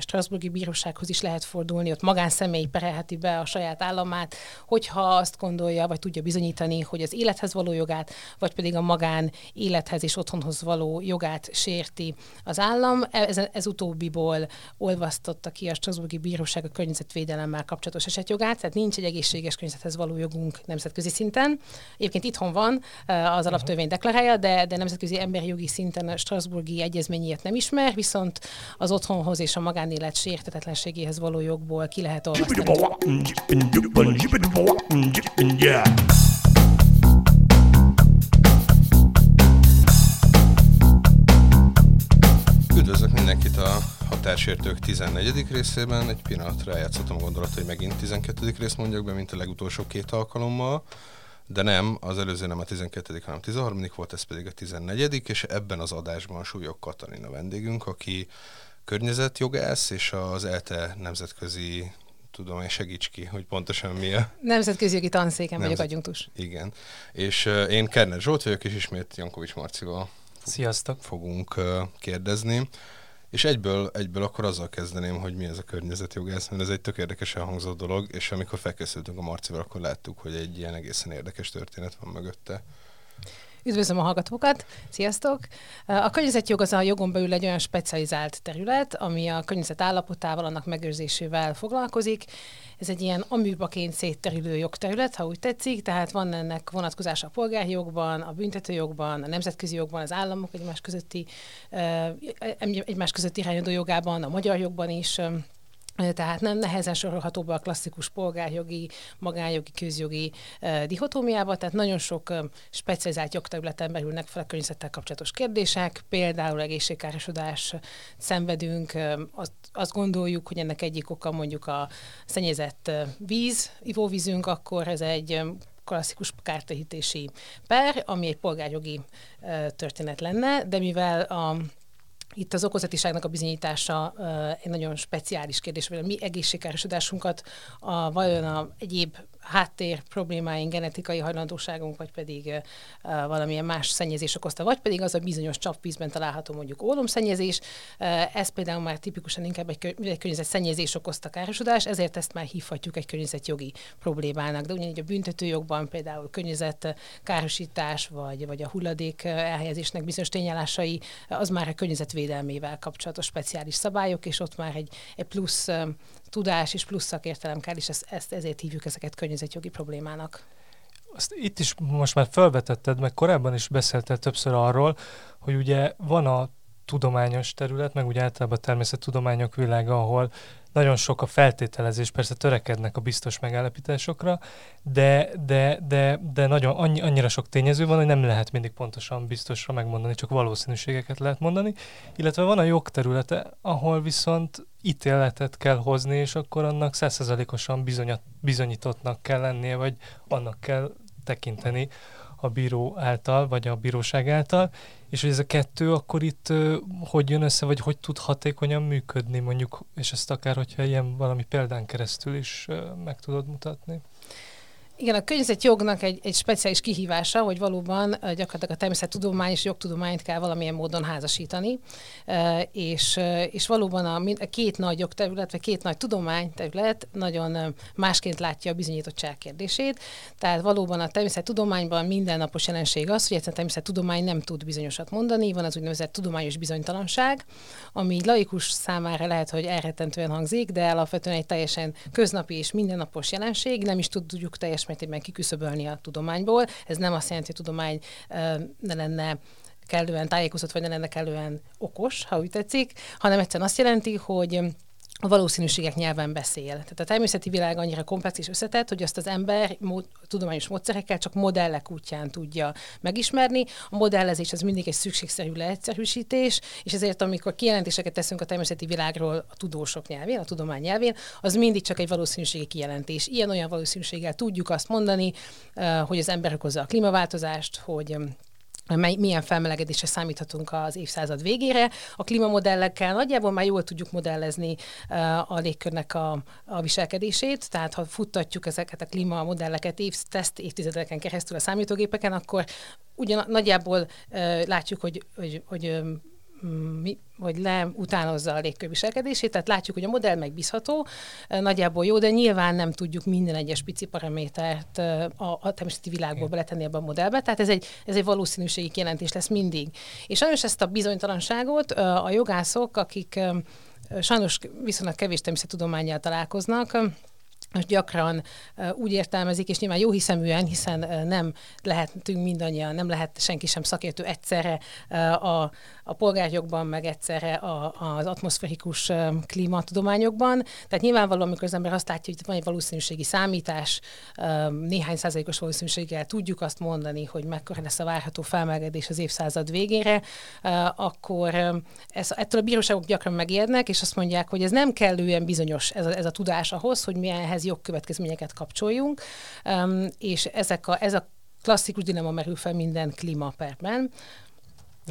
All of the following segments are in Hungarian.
Strasburgi Bírósághoz is lehet fordulni, ott magánszemély perelheti be a saját államát, hogyha azt gondolja, vagy tudja bizonyítani, hogy az élethez való jogát, vagy pedig a magán élethez és otthonhoz való jogát sérti az állam. Ez, ez utóbbiból olvasztotta ki a Strasburgi Bíróság a környezetvédelemmel kapcsolatos esetjogát, tehát nincs egy egészséges környezethez való jogunk nemzetközi szinten. Egyébként itthon van, az alaptörvény deklarálja, de, de nemzetközi emberi jogi szinten a Strasburgi egyezményét nem ismer, viszont az otthonhoz és a magánélet sértetetlenségéhez való jogból ki lehet olvasztani. Üdvözlök mindenkit a Határsértők 14. részében. Egy pillanatra eljátszottam a gondolat, hogy megint 12. részt mondjak be, mint a legutolsó két alkalommal. De nem, az előző nem a 12. hanem a 13. volt, ez pedig a 14. és ebben az adásban Súlyok Katalin vendégünk, aki környezetjogász és az ELTE nemzetközi tudomány segíts ki, hogy pontosan mi a... Nemzetközi jogi tanszéken Nemzet... vagyok adjunktus. Igen. És uh, én Kerner Zsolt vagyok, és ismét Jankovics Marcival Sziasztok. fogunk uh, kérdezni. És egyből, egyből akkor azzal kezdeném, hogy mi ez a környezetjogász, mert ez egy tök érdekesen hangzó dolog, és amikor felkészültünk a Marcival, akkor láttuk, hogy egy ilyen egészen érdekes történet van mögötte. Üdvözlöm a hallgatókat, sziasztok! A környezetjog az a jogon belül egy olyan specializált terület, ami a környezet állapotával, annak megőrzésével foglalkozik. Ez egy ilyen aműbaként szétterülő jogterület, ha úgy tetszik, tehát van ennek vonatkozása a polgári jogban, a büntetőjogban, a nemzetközi jogban, az államok egymás közötti, egymás közötti irányadó jogában, a magyar jogban is, tehát nem nehezen sorolható be a klasszikus polgárjogi, magánjogi, közjogi uh, dihotómiába, tehát nagyon sok um, specializált jogterületen merülnek fel a környezettel kapcsolatos kérdések, például egészségkárosodás szenvedünk, um, azt, azt gondoljuk, hogy ennek egyik oka mondjuk a szennyezett víz, ivóvízünk, akkor ez egy klasszikus kártehítési per, ami egy polgárjogi történet lenne, de mivel a itt az okozatiságnak a bizonyítása egy nagyon speciális kérdés, hogy a mi egészségkárosodásunkat a, vajon a egyéb háttér problémáink, genetikai hajlandóságunk, vagy pedig uh, valamilyen más szennyezés okozta, vagy pedig az a bizonyos csapvízben található mondjuk ólomszennyezés. Uh, ez például már tipikusan inkább egy, kö- egy környezet szennyezés okozta károsodás, ezért ezt már hívhatjuk egy környezetjogi problémának. De ugyanígy a büntetőjogban például környezetkárosítás, vagy, vagy a hulladék elhelyezésnek bizonyos tényállásai, az már a környezetvédelmével kapcsolatos speciális szabályok, és ott már egy, egy plusz tudás és plusz szakértelem kell, és ezt, ezt ezért hívjuk ezeket környezetjogi problémának. Azt itt is most már felvetetted, meg korábban is beszéltél többször arról, hogy ugye van a tudományos terület, meg úgy általában a természettudományok világa, ahol nagyon sok a feltételezés, persze törekednek a biztos megállapításokra, de, de, de, de nagyon annyi, annyira sok tényező van, hogy nem lehet mindig pontosan biztosra megmondani, csak valószínűségeket lehet mondani. Illetve van a jogterülete, ahol viszont ítéletet kell hozni, és akkor annak százszerzalékosan bizonyítottnak kell lennie, vagy annak kell tekinteni a bíró által, vagy a bíróság által, és hogy ez a kettő akkor itt hogy jön össze, vagy hogy tud hatékonyan működni mondjuk, és ezt akár, hogyha ilyen valami példán keresztül is meg tudod mutatni. Igen, a környezetjognak egy, egy speciális kihívása, hogy valóban gyakorlatilag a természettudomány és jogtudományt kell valamilyen módon házasítani, és, és valóban a, a két nagy jogterület, vagy két nagy tudományterület nagyon másként látja a bizonyítottság kérdését. Tehát valóban a természettudományban mindennapos jelenség az, hogy egyszerűen a természettudomány nem tud bizonyosat mondani, van az úgynevezett tudományos bizonytalanság, ami laikus számára lehet, hogy elrettentően hangzik, de alapvetően egy teljesen köznapi és mindennapos jelenség, nem is tudjuk teljes mértékben kiküszöbölni a tudományból. Ez nem azt jelenti, hogy a tudomány ne lenne kellően tájékozott, vagy ne lenne kellően okos, ha úgy tetszik, hanem egyszerűen azt jelenti, hogy a valószínűségek nyelven beszél. Tehát a természeti világ annyira komplex és összetett, hogy azt az ember mód, tudományos módszerekkel csak modellek útján tudja megismerni. A modellezés az mindig egy szükségszerű leegyszerűsítés, és ezért amikor kijelentéseket teszünk a természeti világról a tudósok nyelvén, a tudomány nyelvén, az mindig csak egy valószínűségi kijelentés. Ilyen-olyan valószínűséggel tudjuk azt mondani, eh, hogy az ember okozza a klímaváltozást, hogy mely, milyen felmelegedésre számíthatunk az évszázad végére. A klímamodellekkel nagyjából már jól tudjuk modellezni uh, a légkörnek a, a viselkedését, tehát ha futtatjuk ezeket a klímamodelleket év, teszt évtizedeken keresztül a számítógépeken, akkor ugyan nagyjából uh, látjuk, hogy, hogy, hogy mi, vagy leutánozza a légkör viselkedését, tehát látjuk, hogy a modell megbízható, nagyjából jó, de nyilván nem tudjuk minden egyes pici paramétert a, a természeti világból beletenni ebbe a modellbe, tehát ez egy, ez egy valószínűségi kijelentés lesz mindig. És sajnos ezt a bizonytalanságot a jogászok, akik sajnos viszonylag kevés természettudományjal találkoznak, most gyakran úgy értelmezik, és nyilván jó hiszeműen, hiszen nem lehetünk mindannyian, nem lehet senki sem szakértő egyszerre a, a polgárjogban, meg egyszerre a, az atmoszférikus klímatudományokban. Tehát nyilvánvalóan, amikor az ember azt látja, hogy van egy valószínűségi számítás, néhány százalékos valószínűséggel tudjuk azt mondani, hogy mekkora lesz a várható felmelegedés az évszázad végére, akkor ez, ettől a bíróságok gyakran megérnek, és azt mondják, hogy ez nem kellően bizonyos ez a, ez a tudás ahhoz, hogy milyen ehhez jogkövetkezményeket kapcsoljunk, és ezek a, ez a klasszikus dilema merül fel minden klímaperben,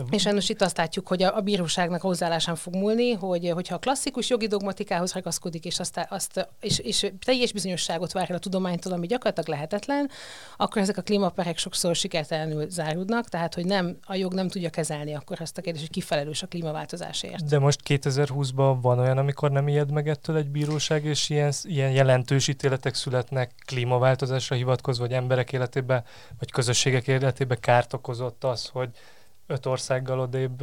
és sajnos itt azt látjuk, hogy a, a bíróságnak hozzáállásán fog múlni, hogy hogyha a klasszikus jogi dogmatikához ragaszkodik, és, azt, azt, és, és teljes bizonyosságot vár el a tudománytól, ami gyakorlatilag lehetetlen, akkor ezek a klímaperek sokszor sikertelenül záródnak, tehát hogy nem, a jog nem tudja kezelni akkor azt a kérdést, hogy kifelelős a klímaváltozásért. De most 2020-ban van olyan, amikor nem ijed meg ettől egy bíróság, és ilyen, ilyen jelentős ítéletek születnek klímaváltozásra hivatkozva, vagy emberek életébe, vagy közösségek életébe kárt okozott az, hogy öt országgal odébb,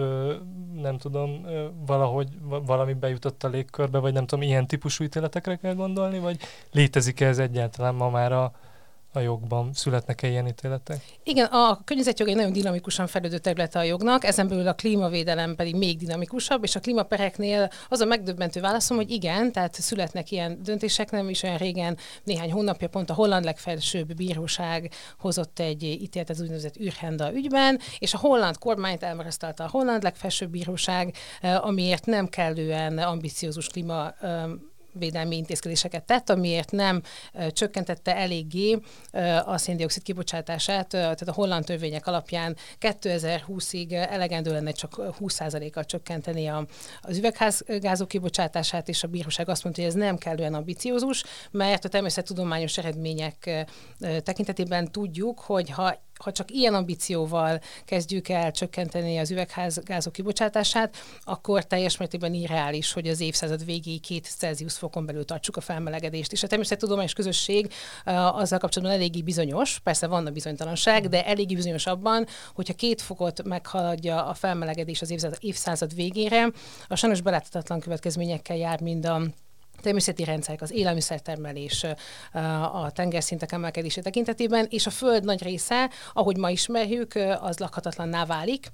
nem tudom, valahogy valami bejutott a légkörbe, vagy nem tudom, ilyen típusú ítéletekre kell gondolni, vagy létezik-e ez egyáltalán ma már a, a jogban? Születnek-e ilyen ítéletek? Igen, a környezetjog egy nagyon dinamikusan fejlődő területe a jognak, ezen belül a klímavédelem pedig még dinamikusabb, és a klímapereknél az a megdöbbentő válaszom, hogy igen, tehát születnek ilyen döntések, nem is olyan régen, néhány hónapja pont a holland legfelsőbb bíróság hozott egy ítéletet az úgynevezett űrhenda ügyben, és a holland kormányt elmarasztalta a holland legfelsőbb bíróság, eh, amiért nem kellően ambiciózus klíma eh, védelmi intézkedéseket tett, amiért nem csökkentette eléggé a széndiokszid kibocsátását, tehát a holland törvények alapján 2020-ig elegendő lenne csak 20%-kal csökkenteni a, az üvegházgázok kibocsátását, és a bíróság azt mondta, hogy ez nem kellően ambiciózus, mert a természettudományos eredmények tekintetében tudjuk, hogy ha ha csak ilyen ambícióval kezdjük el csökkenteni az üvegházgázok kibocsátását, akkor teljes mértékben irreális, hogy az évszázad végéig két Celsius fokon belül tartsuk a felmelegedést. És a természettudományos közösség uh, azzal kapcsolatban eléggé bizonyos, persze van a bizonytalanság, de eléggé bizonyos abban, hogyha két fokot meghaladja a felmelegedés az évszázad, évszázad végére, a sajnos beláthatatlan következményekkel jár mind a természeti rendszerek, az élelmiszertermelés, a tengerszintek emelkedése tekintetében, és a Föld nagy része, ahogy ma ismerjük, az lakhatatlanná válik,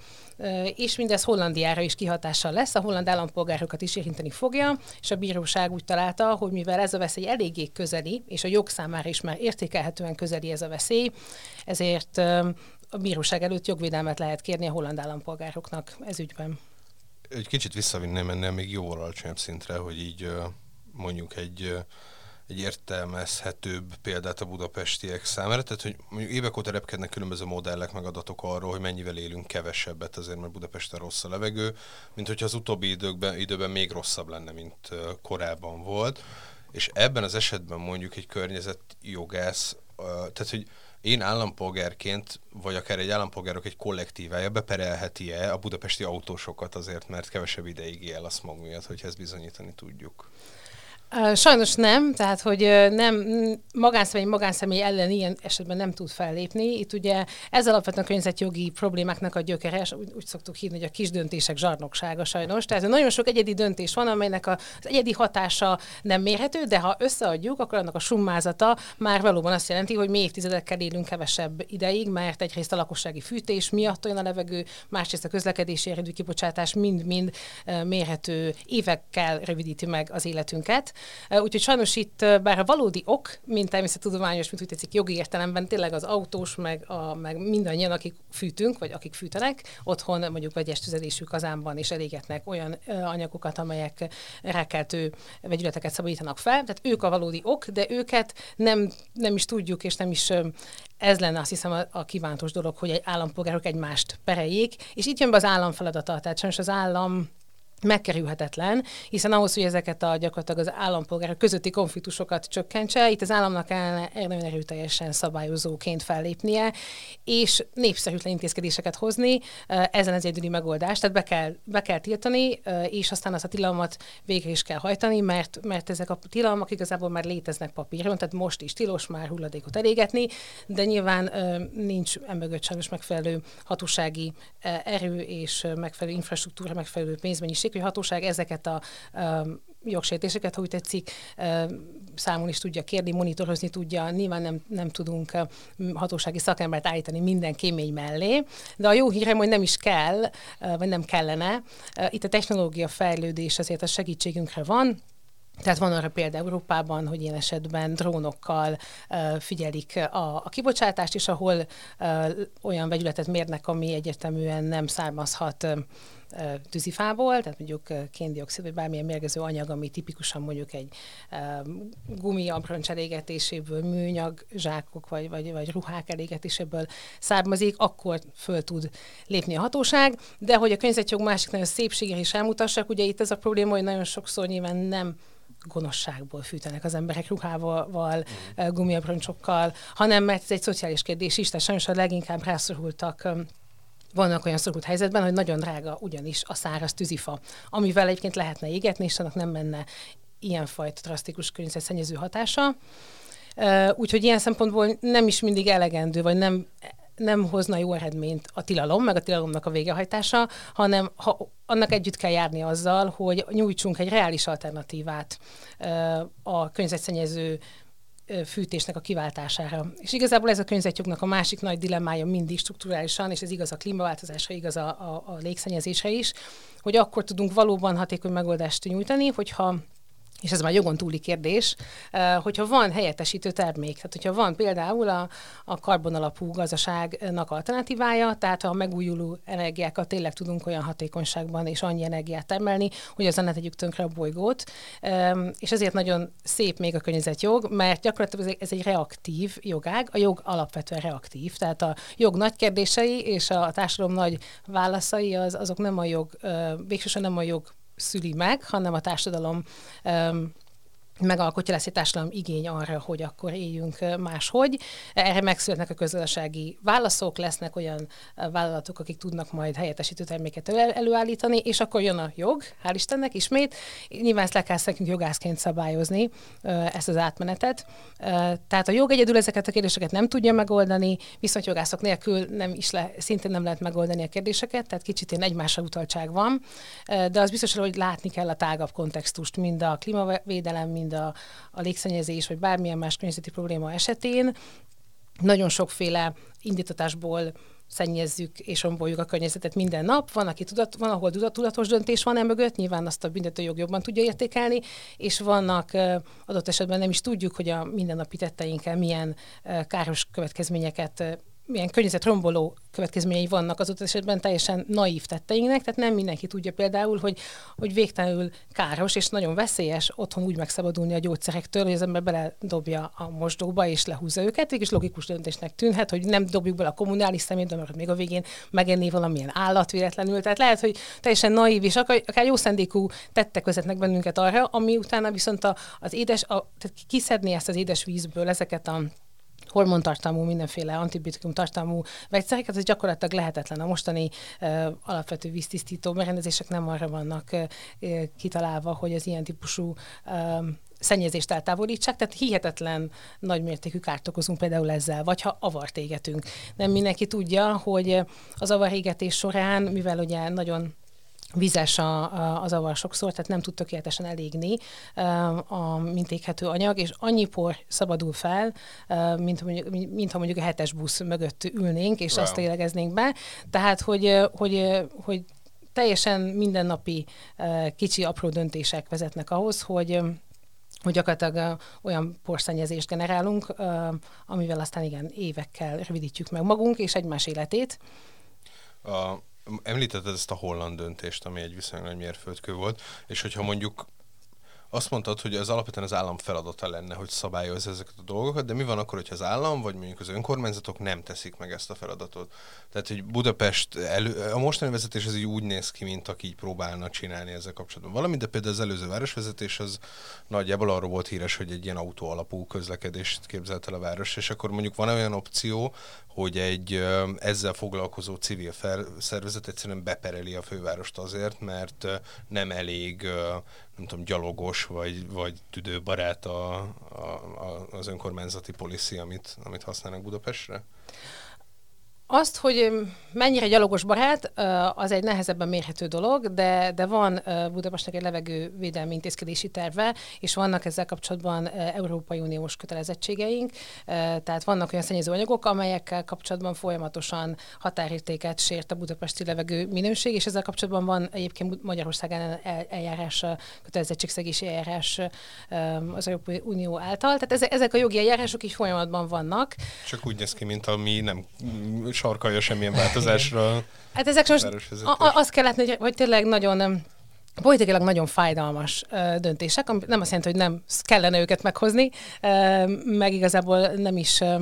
és mindez Hollandiára is kihatással lesz, a holland állampolgárokat is érinteni fogja, és a bíróság úgy találta, hogy mivel ez a veszély eléggé közeli, és a jog számára is már értékelhetően közeli ez a veszély, ezért a bíróság előtt jogvédelmet lehet kérni a holland állampolgároknak ez ügyben. Egy kicsit visszavinném ennél még jóval alacsonyabb szintre, hogy így mondjuk egy, egy értelmezhetőbb példát a budapestiek számára, tehát hogy mondjuk évek óta repkednek különböző modellek, meg adatok arról, hogy mennyivel élünk kevesebbet azért, mert Budapesten rossz a levegő, mint hogyha az utóbbi időkben, időben még rosszabb lenne, mint korábban volt. És ebben az esetben mondjuk egy környezetjogász, tehát hogy én állampolgárként, vagy akár egy állampolgárok egy kollektívája beperelheti-e a budapesti autósokat azért, mert kevesebb ideig él a smog miatt, hogy ezt bizonyítani tudjuk? Sajnos nem, tehát hogy nem magánszemély magánszemély ellen ilyen esetben nem tud fellépni. Itt ugye ez alapvetően a környezetjogi problémáknak a gyökeres, úgy, úgy szoktuk hívni, hogy a kis döntések zsarnoksága sajnos. Tehát nagyon sok egyedi döntés van, amelynek az egyedi hatása nem mérhető, de ha összeadjuk, akkor annak a summázata már valóban azt jelenti, hogy mi évtizedekkel élünk kevesebb ideig, mert egyrészt a lakossági fűtés miatt olyan a levegő, másrészt a közlekedési eredő kibocsátás mind-mind mérhető évekkel rövidíti meg az életünket. Úgyhogy sajnos itt, bár a valódi ok, mint természettudományos, mint úgy tetszik jogi értelemben, tényleg az autós, meg, a, meg mindannyian, akik fűtünk, vagy akik fűtenek, otthon mondjuk vegyes tüzelésű kazánban és elégetnek olyan anyagokat, amelyek rákeltő vegyületeket szabadítanak fel. Tehát ők a valódi ok, de őket nem, nem is tudjuk, és nem is ez lenne azt hiszem a, a kívántos dolog, hogy egy állampolgárok egymást pereljék, és itt jön be az állam feladata. Tehát sajnos az állam megkerülhetetlen, hiszen ahhoz, hogy ezeket a gyakorlatilag az állampolgárok közötti konfliktusokat csökkentse, itt az államnak kellene nagyon erőteljesen szabályozóként fellépnie, és népszerűtlen intézkedéseket hozni, ezen az egyedüli megoldás, tehát be kell, be kell tiltani, és aztán azt a tilalmat végre is kell hajtani, mert, mert ezek a tilalmak igazából már léteznek papíron, tehát most is tilos már hulladékot elégetni, de nyilván nincs emögött sajnos megfelelő hatósági erő és megfelelő infrastruktúra, megfelelő pénzmennyiség, a hatóság ezeket a jogsértéseket, ha úgy tetszik, számon is tudja kérni, monitorozni tudja. Nyilván nem, nem tudunk hatósági szakembert állítani minden kémény mellé, de a jó hírem, hogy nem is kell, vagy nem kellene. Itt a technológia fejlődés azért a segítségünkre van, tehát van arra példa Európában, hogy ilyen esetben drónokkal uh, figyelik a, a kibocsátást, és ahol uh, olyan vegyületet mérnek, ami egyértelműen nem származhat uh, tűzifából, tehát mondjuk kéndioxid, vagy bármilyen mérgező anyag, ami tipikusan mondjuk egy gumi abroncs elégetéséből, műanyag zsákok, vagy, vagy, vagy ruhák elégetéséből származik, akkor föl tud lépni a hatóság, de hogy a környezetjog másik nagyon szépsége is elmutassak, ugye itt ez a probléma, hogy nagyon sokszor nyilván nem gonoszságból fűtenek az emberek ruhával, mm. hanem mert ez egy szociális kérdés is, tehát sajnos a leginkább rászorultak vannak olyan szorult helyzetben, hogy nagyon drága ugyanis a száraz tűzifa, amivel egyébként lehetne égetni, és annak nem menne ilyenfajta drasztikus környezetszennyező hatása. Úgyhogy ilyen szempontból nem is mindig elegendő, vagy nem nem hozna jó eredményt a tilalom, meg a tilalomnak a végehajtása, hanem ha annak együtt kell járni azzal, hogy nyújtsunk egy reális alternatívát a környezetszennyező fűtésnek a kiváltására. És igazából ez a környezetjognak a másik nagy dilemmája mindig strukturálisan, és ez igaz a klímaváltozásra, igaz a, a, a légszennyezésre is, hogy akkor tudunk valóban hatékony megoldást nyújtani, hogyha és ez már jogon túli kérdés, hogyha van helyettesítő termék, tehát hogyha van például a, a karbonalapú gazdaságnak alternatívája, tehát ha a megújuló energiákat tényleg tudunk olyan hatékonyságban és annyi energiát termelni, hogy azon ne tegyük tönkre a bolygót, és ezért nagyon szép még a környezetjog, mert gyakorlatilag ez egy reaktív jogág, a jog alapvetően reaktív, tehát a jog nagy kérdései és a társadalom nagy válaszai az, azok nem a jog, végsősorban nem a jog szüli meg, hanem a társadalom um, megalkotja lesz egy társadalom igény arra, hogy akkor éljünk máshogy. Erre megszületnek a közösségi válaszok, lesznek olyan vállalatok, akik tudnak majd helyettesítő terméket előállítani, és akkor jön a jog, hál' Istennek ismét. Nyilván ezt le kell nekünk jogászként szabályozni, ezt az átmenetet. Tehát a jog egyedül ezeket a kérdéseket nem tudja megoldani, viszont jogászok nélkül nem is le, szintén nem lehet megoldani a kérdéseket, tehát kicsit ilyen egymásra utaltság van, de az biztos, hogy látni kell a tágabb kontextust, mind a klímavédelem, mind mind a, a légszennyezés, vagy bármilyen más környezeti probléma esetén. Nagyon sokféle indítatásból szennyezzük és romboljuk a környezetet minden nap. Van, aki tudat, van ahol tudatos döntés van emögött, nyilván azt a büntetőjog jobban tudja értékelni, és vannak adott esetben nem is tudjuk, hogy a mindennapi tetteinkkel milyen káros következményeket milyen környezetromboló következményei vannak az ott esetben teljesen naív tetteinknek, tehát nem mindenki tudja például, hogy, hogy végtelenül káros és nagyon veszélyes otthon úgy megszabadulni a gyógyszerektől, hogy az ember beledobja a mosdóba és lehúzza őket, is logikus döntésnek tűnhet, hogy nem dobjuk bele a kommunális szemétbe, mert még a végén megenné valamilyen állat véletlenül. Tehát lehet, hogy teljesen naív és akár, akár jó szendékú tettek vezetnek bennünket arra, ami utána viszont a, az édes, a, tehát kiszedni ezt az édes vízből ezeket a hormontartalmú, mindenféle antibiotikum tartalmú vegyszereket, ez gyakorlatilag lehetetlen. A mostani uh, alapvető víztisztító berendezések nem arra vannak uh, kitalálva, hogy az ilyen típusú uh, szennyezést eltávolítsák, tehát hihetetlen nagymértékű kárt okozunk például ezzel, vagy ha avart égetünk. Nem mindenki tudja, hogy az avarégetés során, mivel ugye nagyon vizes a, a, az avar sokszor, tehát nem tud tökéletesen elégni a mintékhető anyag, és annyi por szabadul fel, mint, mondjuk, mint ha mondjuk a hetes busz mögött ülnénk, és wow. azt élegeznénk be. Tehát, hogy, hogy, hogy teljesen mindennapi kicsi, apró döntések vezetnek ahhoz, hogy hogy gyakorlatilag olyan porszennyezést generálunk, amivel aztán igen, évekkel rövidítjük meg magunk és egymás életét. A Említetted ezt a holland döntést, ami egy viszonylag nagy mérföldkő volt, és hogyha mondjuk azt mondtad, hogy az alapvetően az állam feladata lenne, hogy szabályozza ezeket a dolgokat, de mi van akkor, hogyha az állam, vagy mondjuk az önkormányzatok nem teszik meg ezt a feladatot? Tehát, hogy Budapest, elő, a mostani vezetés az így úgy néz ki, mint aki így próbálna csinálni ezzel kapcsolatban valamit, de például az előző városvezetés az nagyjából arról volt híres, hogy egy ilyen autó alapú közlekedést képzelt el a város, és akkor mondjuk van olyan opció, hogy egy ezzel foglalkozó civil szervezet egyszerűen bepereli a fővárost azért, mert nem elég nem tudom, gyalogos vagy, vagy tüdőbarát a, a, a, az önkormányzati policy, amit, amit használnak Budapestre? Azt, hogy mennyire gyalogos barát, az egy nehezebben mérhető dolog, de, de van Budapestnek egy levegővédelmi intézkedési terve, és vannak ezzel kapcsolatban Európai Uniós kötelezettségeink, tehát vannak olyan szennyezőanyagok, amelyekkel kapcsolatban folyamatosan határértéket sért a budapesti levegő minőség, és ezzel kapcsolatban van egyébként Magyarországon eljárás, kötelezettségszegési eljárás az Európai Unió által. Tehát ezek a jogi eljárások is folyamatban vannak. Csak úgy néz ki, mint ami nem sarkalja semmilyen változásra. hát ezek most a, azt kell látni, hogy, hogy tényleg nagyon politikailag nagyon fájdalmas ö, döntések, ami nem azt jelenti, hogy nem kellene őket meghozni, ö, meg igazából nem is ö,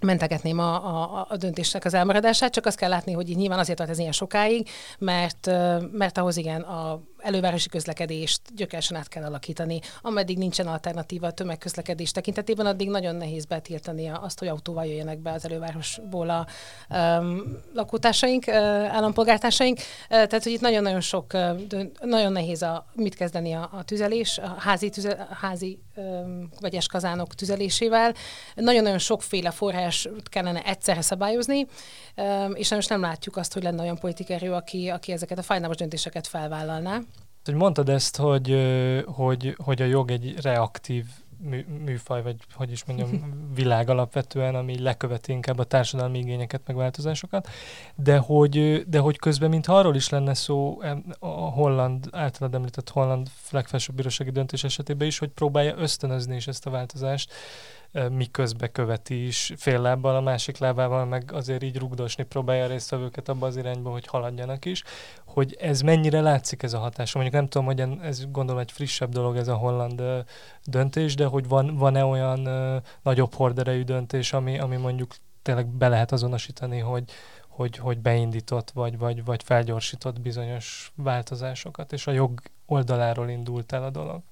mentegetném a, a, a döntésnek az elmaradását, csak azt kell látni, hogy így nyilván azért tart ez ilyen sokáig, mert, mert ahhoz igen a elővárosi közlekedést gyökeresen át kell alakítani. Ameddig nincsen alternatíva a tömegközlekedés tekintetében, addig nagyon nehéz betiltani azt, hogy autóval jöjjenek be az elővárosból a um, lakótársaink, uh, állampolgártársaink. Uh, tehát, hogy itt nagyon-nagyon sok, uh, nagyon nehéz a, mit kezdeni a, a tüzelés, a házi, tüze, házi um, vegyes kazánok tüzelésével. Nagyon-nagyon sokféle forrás kellene egyszerre szabályozni, um, és most nem látjuk azt, hogy lenne olyan politikerő, aki, aki ezeket a fájdalmas döntéseket felvállalná hogy mondtad ezt, hogy, hogy, hogy a jog egy reaktív mű, műfaj, vagy hogy is mondjam, világ alapvetően, ami leköveti inkább a társadalmi igényeket, meg változásokat, de hogy, de hogy közben, mintha arról is lenne szó a holland, általad említett holland legfelsőbb bírósági döntés esetében is, hogy próbálja ösztönözni is ezt a változást, miközben követi is fél lábbal, a másik lábával meg azért így rugdosni próbálja a résztvevőket abba az irányba, hogy haladjanak is, hogy ez mennyire látszik ez a hatás. Mondjuk nem tudom, hogy ez gondolom egy frissebb dolog ez a holland döntés, de hogy van, van-e olyan nagyobb horderejű döntés, ami, ami mondjuk tényleg be lehet azonosítani, hogy, hogy, hogy beindított, vagy, vagy, vagy felgyorsított bizonyos változásokat, és a jog oldaláról indult el a dolog.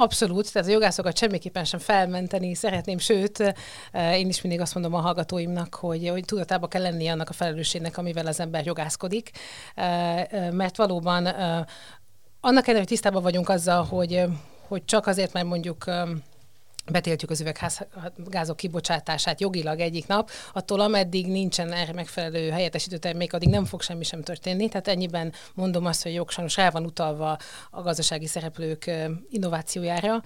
Abszolút, tehát a jogászokat semmiképpen sem felmenteni szeretném, sőt, eh, én is mindig azt mondom a hallgatóimnak, hogy, hogy tudatába kell lenni annak a felelősségnek, amivel az ember jogászkodik, eh, eh, mert valóban annak ellenére, hogy tisztában vagyunk azzal, hogy, hogy csak azért, mert mondjuk betiltjuk az üvegházgázok kibocsátását jogilag egyik nap, attól ameddig nincsen erre megfelelő helyettesítő termék, addig nem fog semmi sem történni. Tehát ennyiben mondom azt, hogy jog sajnos el van utalva a gazdasági szereplők innovációjára,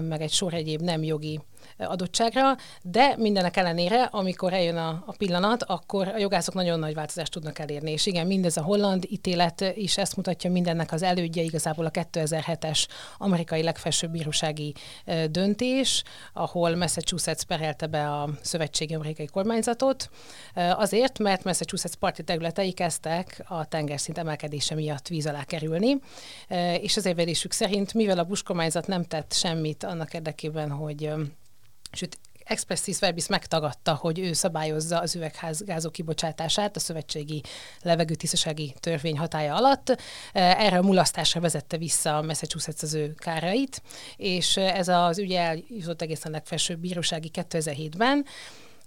meg egy sor egyéb nem jogi adottságra, de mindenek ellenére, amikor eljön a, a pillanat, akkor a jogászok nagyon nagy változást tudnak elérni. És igen, mindez a holland ítélet is ezt mutatja, mindennek az elődje igazából a 2007-es amerikai legfelsőbb bírósági döntés, ahol Massachusetts perelte be a szövetségi amerikai kormányzatot, azért, mert Massachusetts parti területei kezdtek a tengerszint emelkedése miatt víz alá kerülni, és az érvelésük szerint, mivel a Bush kormányzat nem tett semmit annak érdekében, hogy sőt, expressis verbis megtagadta, hogy ő szabályozza az üvegházgázok kibocsátását a szövetségi levegőtisztasági törvény hatája alatt. Erre a mulasztásra vezette vissza a Massachusetts az ő kárait, és ez az ügy eljutott egészen legfelsőbb bírósági 2007-ben,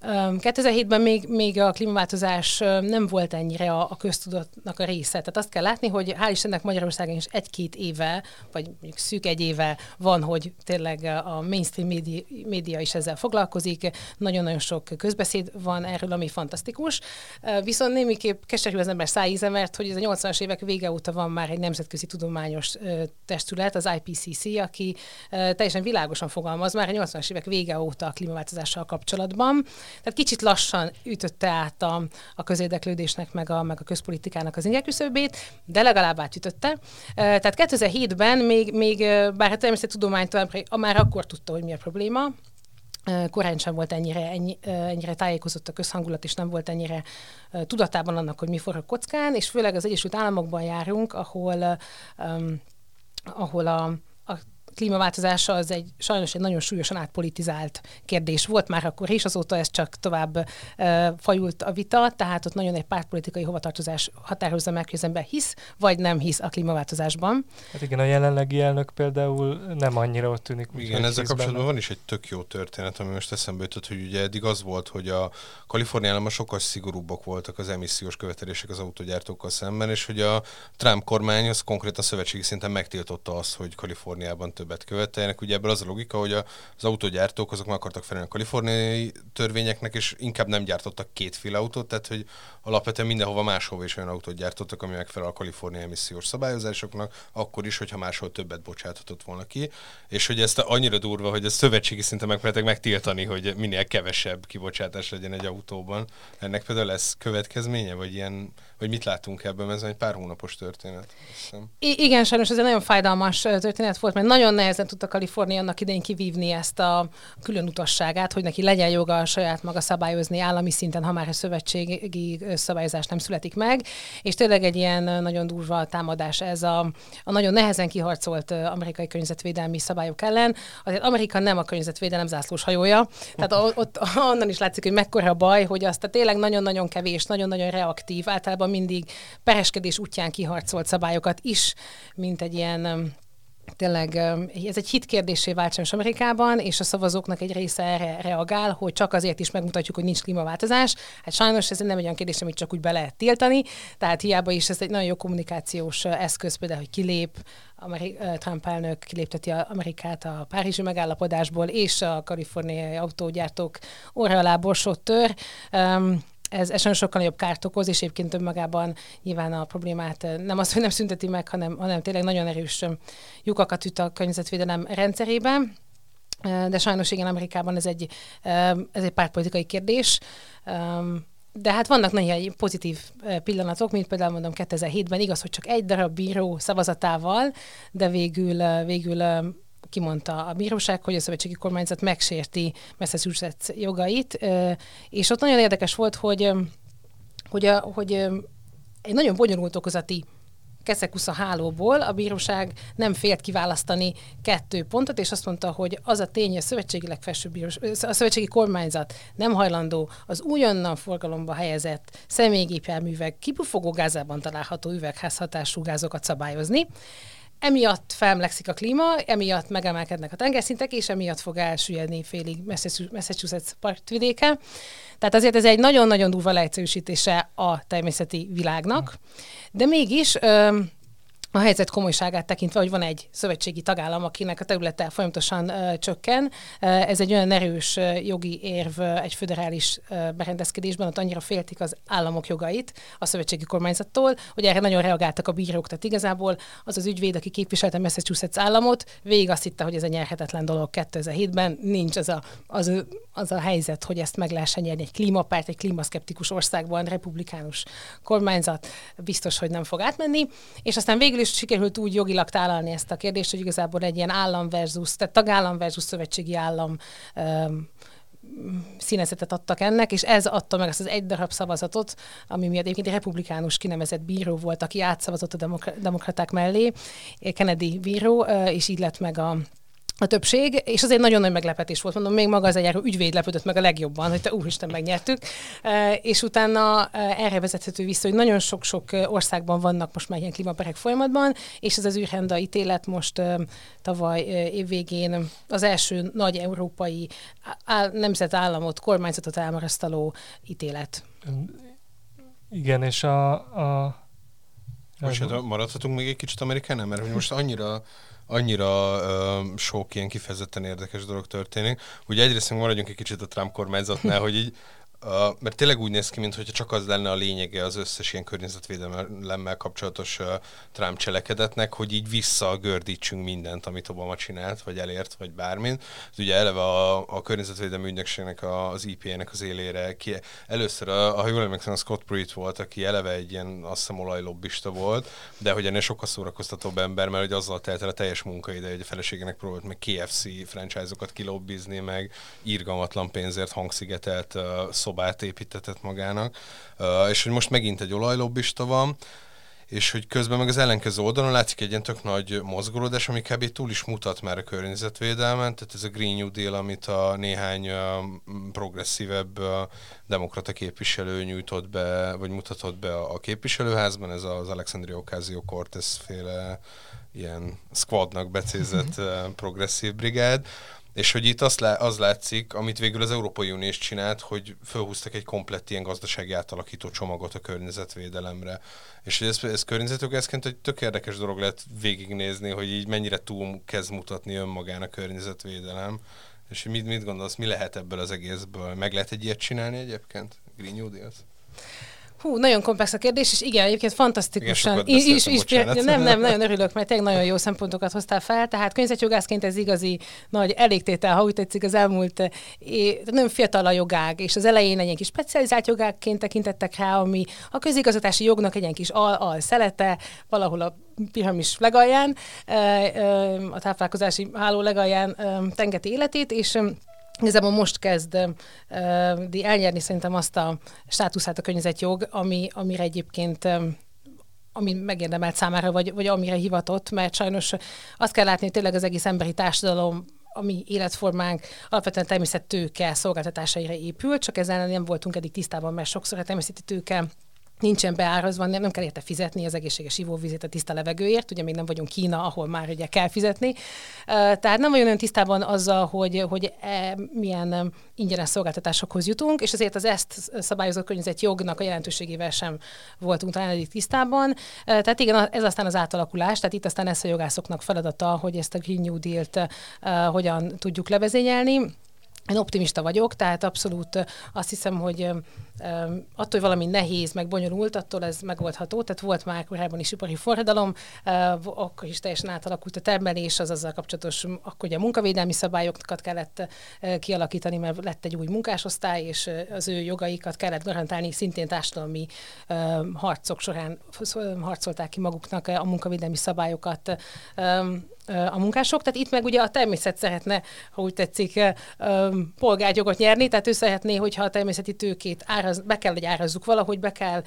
2007-ben még, még a klímaváltozás nem volt ennyire a, a köztudatnak a része. Tehát azt kell látni, hogy hál' Istennek Magyarországon is egy-két éve, vagy mondjuk szűk egy éve van, hogy tényleg a mainstream média, média is ezzel foglalkozik. Nagyon-nagyon sok közbeszéd van erről, ami fantasztikus. Viszont némiképp keserű az ember szájíze, mert hogy ez a 80-as évek vége óta van már egy nemzetközi tudományos testület, az IPCC, aki teljesen világosan fogalmaz már a 80-as évek vége óta a klímaváltozással kapcsolatban. Tehát kicsit lassan ütötte át a, a közérdeklődésnek, meg a, meg a közpolitikának az ingerküszöbét, de legalább átütötte. Tehát 2007-ben még, még bár a természettudománytól már akkor tudta, hogy mi a probléma, korán sem volt ennyire, ennyi, ennyire tájékozott a közhangulat, és nem volt ennyire tudatában annak, hogy mi forog kockán, és főleg az Egyesült Államokban járunk, ahol um, ahol a, klímaváltozása az egy sajnos egy nagyon súlyosan átpolitizált kérdés volt már akkor is, azóta ez csak tovább e, fajult a vita, tehát ott nagyon egy pártpolitikai hovatartozás határozza meg, hogy az ember hisz, vagy nem hisz a klímaváltozásban. Hát igen, a jelenlegi elnök például nem annyira ott tűnik. Igen, ezzel kapcsolatban van is egy tök jó történet, ami most eszembe jutott, hogy ugye eddig az volt, hogy a Kaliforniában sokkal szigorúbbak voltak az emissziós követelések az autógyártókkal szemben, és hogy a Trump kormány az konkrétan szövetségi szinten megtiltotta azt, hogy Kaliforniában többet követeljenek. Ugye ebből az a logika, hogy az autógyártók azok meg akartak felelni a kaliforniai törvényeknek, és inkább nem gyártottak kétféle autót, tehát hogy alapvetően mindenhova máshova is olyan autót gyártottak, ami megfelel a kaliforniai emissziós szabályozásoknak, akkor is, hogyha máshol többet bocsáthatott volna ki. És hogy ezt annyira durva, hogy ezt szövetségi szinten megpróbálták megtiltani, hogy minél kevesebb kibocsátás legyen egy autóban. Ennek például lesz következménye, vagy ilyen vagy mit látunk ebben, ez egy pár hónapos történet. I- igen, sajnos ez egy nagyon fájdalmas történet volt, mert nagyon nehezen tudta Kalifornia annak idején kivívni ezt a külön utasságát, hogy neki legyen joga a saját maga szabályozni állami szinten, ha már a szövetségi szabályozás nem születik meg, és tényleg egy ilyen nagyon durva támadás ez a, a nagyon nehezen kiharcolt amerikai környezetvédelmi szabályok ellen. Azért Amerika nem a környezetvédelem zászlós hajója, tehát ott onnan is látszik, hogy mekkora baj, hogy azt a tényleg nagyon-nagyon kevés, nagyon-nagyon reaktív, általában mindig pereskedés útján kiharcolt szabályokat is, mint egy ilyen tényleg ez egy hit kérdésé vált sajnos Amerikában, és a szavazóknak egy része erre reagál, hogy csak azért is megmutatjuk, hogy nincs klímaváltozás. Hát sajnos ez nem egy olyan kérdés, amit csak úgy be lehet tiltani, tehát hiába is ez egy nagyon jó kommunikációs eszköz, például, hogy kilép, Ameri- Trump elnök kilépteti Amerikát a Párizsi megállapodásból, és a kaliforniai autógyártók óra alá borsot tör. Um, ez, ez sokkal nagyobb kárt okoz, és egyébként önmagában nyilván a problémát nem az, hogy nem szünteti meg, hanem, hanem tényleg nagyon erős lyukakat üt a környezetvédelem rendszerében. De sajnos igen, Amerikában ez egy, ez egy pártpolitikai kérdés. De hát vannak nagyon pozitív pillanatok, mint például mondom 2007-ben, igaz, hogy csak egy darab bíró szavazatával, de végül, végül kimondta a bíróság, hogy a szövetségi kormányzat megsérti Massachusetts jogait, és ott nagyon érdekes volt, hogy, hogy, a, hogy egy nagyon bonyolult okozati keszekusza hálóból a bíróság nem félt kiválasztani kettő pontot, és azt mondta, hogy az a tény, a szövetségi legfelsőbb bírós, a szövetségi kormányzat nem hajlandó az újonnan forgalomba helyezett személygépjárművek kipufogó gázában található üvegházhatású gázokat szabályozni, Emiatt felmlegszik a klíma, emiatt megemelkednek a tengerszintek, és emiatt fog elsüllyedni félig Massachusetts partvidéke. Tehát azért ez egy nagyon-nagyon durva leegyszerűsítése a természeti világnak, de mégis a helyzet komolyságát tekintve, hogy van egy szövetségi tagállam, akinek a területe folyamatosan uh, csökken. Ez egy olyan erős jogi érv egy föderális berendezkedésben, ott annyira féltik az államok jogait a szövetségi kormányzattól, hogy erre nagyon reagáltak a bírók. Tehát igazából az az ügyvéd, aki képviselte Massachusetts államot, végig azt hitte, hogy ez egy nyerhetetlen dolog 2007-ben. Nincs az a, az, az a helyzet, hogy ezt meg lehessen nyerni egy klímapárt, egy klímaszkeptikus országban, republikánus kormányzat biztos, hogy nem fog átmenni. És aztán végül is sikerült úgy jogilag tálalni ezt a kérdést, hogy igazából egy ilyen állam versus, tehát tagállam versus szövetségi állam um, színezetet adtak ennek, és ez adta meg azt az egy darab szavazatot, ami miatt egyébként egy republikánus kinevezett bíró volt, aki átszavazott a demokra- demokraták mellé, Kennedy bíró, és így lett meg a a többség, és az egy nagyon nagy meglepetés volt, mondom, még maga az eljáró ügyvéd lepődött meg a legjobban, hogy te úristen megnyertük, és utána erre vezethető vissza, hogy nagyon sok-sok országban vannak most már ilyen klímaperek folyamatban, és ez az űrhenda ítélet most tavaly évvégén az első nagy európai nemzetállamot, kormányzatot elmarasztaló ítélet. Igen, és a... a... Most maradhatunk még egy kicsit Amerikánál, mert hogy most annyira annyira uh, sok ilyen kifejezetten érdekes dolog történik. Ugye egyrészt maradjunk egy kicsit a Trump kormányzatnál, hogy így Mert tényleg úgy néz ki, mintha csak az lenne a lényege az összes ilyen környezetvédelemmel kapcsolatos uh, Trump cselekedetnek, hogy így visszagördítsünk mindent, amit Obama csinált, vagy elért, vagy bármint. Ez ugye eleve a, a környezetvédelmi ügynökségnek, a, az IPA-nek az élére, ki, először, a, ha jól emlékszem, Scott Pruitt volt, aki eleve egy ilyen, azt hiszem, olajlobbista volt, de hogy ennél sokkal szórakoztatóbb ember, mert hogy azzal telt el a teljes munkaide, hogy a feleségének próbált meg KFC franchise-okat kilobbizni, meg írgalmatlan pénzért hangszigetelt uh, szobát építetett magának, és hogy most megint egy olajlobbista van, és hogy közben meg az ellenkező oldalon látszik egy ilyen tök nagy mozgolódás, ami kb. túl is mutat már a környezetvédelmen, tehát ez a Green New Deal, amit a néhány uh, progresszívebb uh, demokrata képviselő nyújtott be, vagy mutatott be a, a képviselőházban, ez az Alexandria Ocasio-Cortez féle ilyen squadnak becézett uh, progresszív brigád, és hogy itt az, az látszik, amit végül az Európai Unió is csinált, hogy felhúztak egy komplett ilyen gazdasági átalakító csomagot a környezetvédelemre. És hogy ez, ez környezetjogászként egy tök érdekes dolog lehet végignézni, hogy így mennyire túl kezd mutatni önmagán a környezetvédelem. És mit, mit gondolsz, mi lehet ebből az egészből? Meg lehet egy ilyet csinálni egyébként? Green New Deal-t? Hú, nagyon komplex a kérdés, és igen, egyébként fantasztikusan. Igen, is, is, nem, nem, nagyon örülök, mert tényleg nagyon jó szempontokat hoztál fel. Tehát környezetjogászként ez igazi nagy elégtétel, ha úgy tetszik, az elmúlt é, nagyon fiatal a jogág, és az elején egy ilyen kis specializált jogákként tekintettek rá, ami a közigazgatási jognak egy ilyen kis al, al szelete, valahol a piramis legalján, a táplálkozási háló legalján tengeti életét, és Igazából most kezd uh, elnyerni szerintem azt a státuszát a környezetjog, ami, amire egyébként um, ami megérdemelt számára, vagy, vagy amire hivatott, mert sajnos azt kell látni, hogy tényleg az egész emberi társadalom a mi életformánk alapvetően természettőke szolgáltatásaira épül, csak ezzel nem voltunk eddig tisztában, mert sokszor a természeti tőke nincsen beárazva, nem, nem kell érte fizetni az egészséges ivóvizet, a tiszta levegőért, ugye még nem vagyunk Kína, ahol már ugye kell fizetni. Tehát nem vagyunk olyan tisztában azzal, hogy, hogy e, milyen ingyenes szolgáltatásokhoz jutunk, és azért az ezt szabályozó környezet jognak a jelentőségével sem voltunk talán eddig tisztában. Tehát igen, ez aztán az átalakulás, tehát itt aztán ez a jogászoknak feladata, hogy ezt a Green New Deal-t hogyan tudjuk levezényelni. Én optimista vagyok, tehát abszolút azt hiszem, hogy attól, hogy valami nehéz, meg bonyolult, attól ez megoldható. Tehát volt már korábban is ipari forradalom, akkor is teljesen átalakult a termelés, az azzal kapcsolatos, akkor ugye a munkavédelmi szabályokat kellett kialakítani, mert lett egy új munkásosztály, és az ő jogaikat kellett garantálni, szintén társadalmi harcok során harcolták ki maguknak a munkavédelmi szabályokat a munkások, tehát itt meg ugye a természet szeretne, ha úgy tetszik, polgárjogot nyerni, tehát ő szeretné, hogyha a természeti tőkét áraz, be kell, hogy árazzuk valahogy, be kell,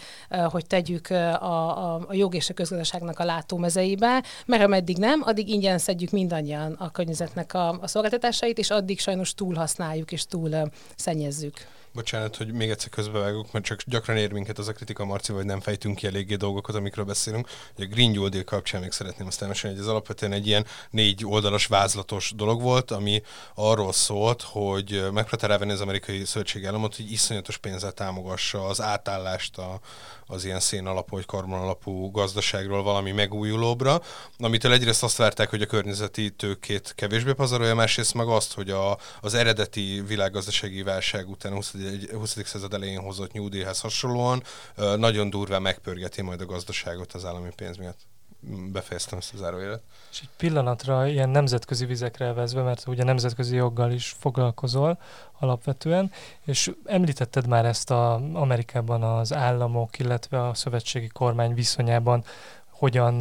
hogy tegyük a, a, a jog és a közgazdaságnak a látómezeibe, mert ameddig nem, addig ingyen szedjük mindannyian a környezetnek a, a szolgáltatásait, és addig sajnos túl használjuk és túl szennyezzük. Bocsánat, hogy még egyszer közbevágok, mert csak gyakran ér minket az a kritika, Marci, hogy nem fejtünk ki eléggé dolgokat, amikről beszélünk. Hogy a Green New Deal kapcsán még szeretném azt elmesélni, hogy ez alapvetően egy ilyen négy oldalas vázlatos dolog volt, ami arról szólt, hogy megpróbálta rávenni az amerikai szövetségállamot, hogy iszonyatos pénzzel támogassa az átállást a, az ilyen szén alapú vagy karbon alapú gazdaságról valami megújulóbra, amitől egyrészt azt várták, hogy a környezeti tőkét kevésbé pazarolja, másrészt meg azt, hogy a, az eredeti világgazdasági válság után 20. 20. század elején hozott nyúdéhez hasonlóan nagyon durván megpörgeti majd a gazdaságot az állami pénz miatt befejeztem ezt a zárójelet. És egy pillanatra ilyen nemzetközi vizekre vezve, mert ugye nemzetközi joggal is foglalkozol alapvetően, és említetted már ezt a Amerikában az államok, illetve a szövetségi kormány viszonyában hogyan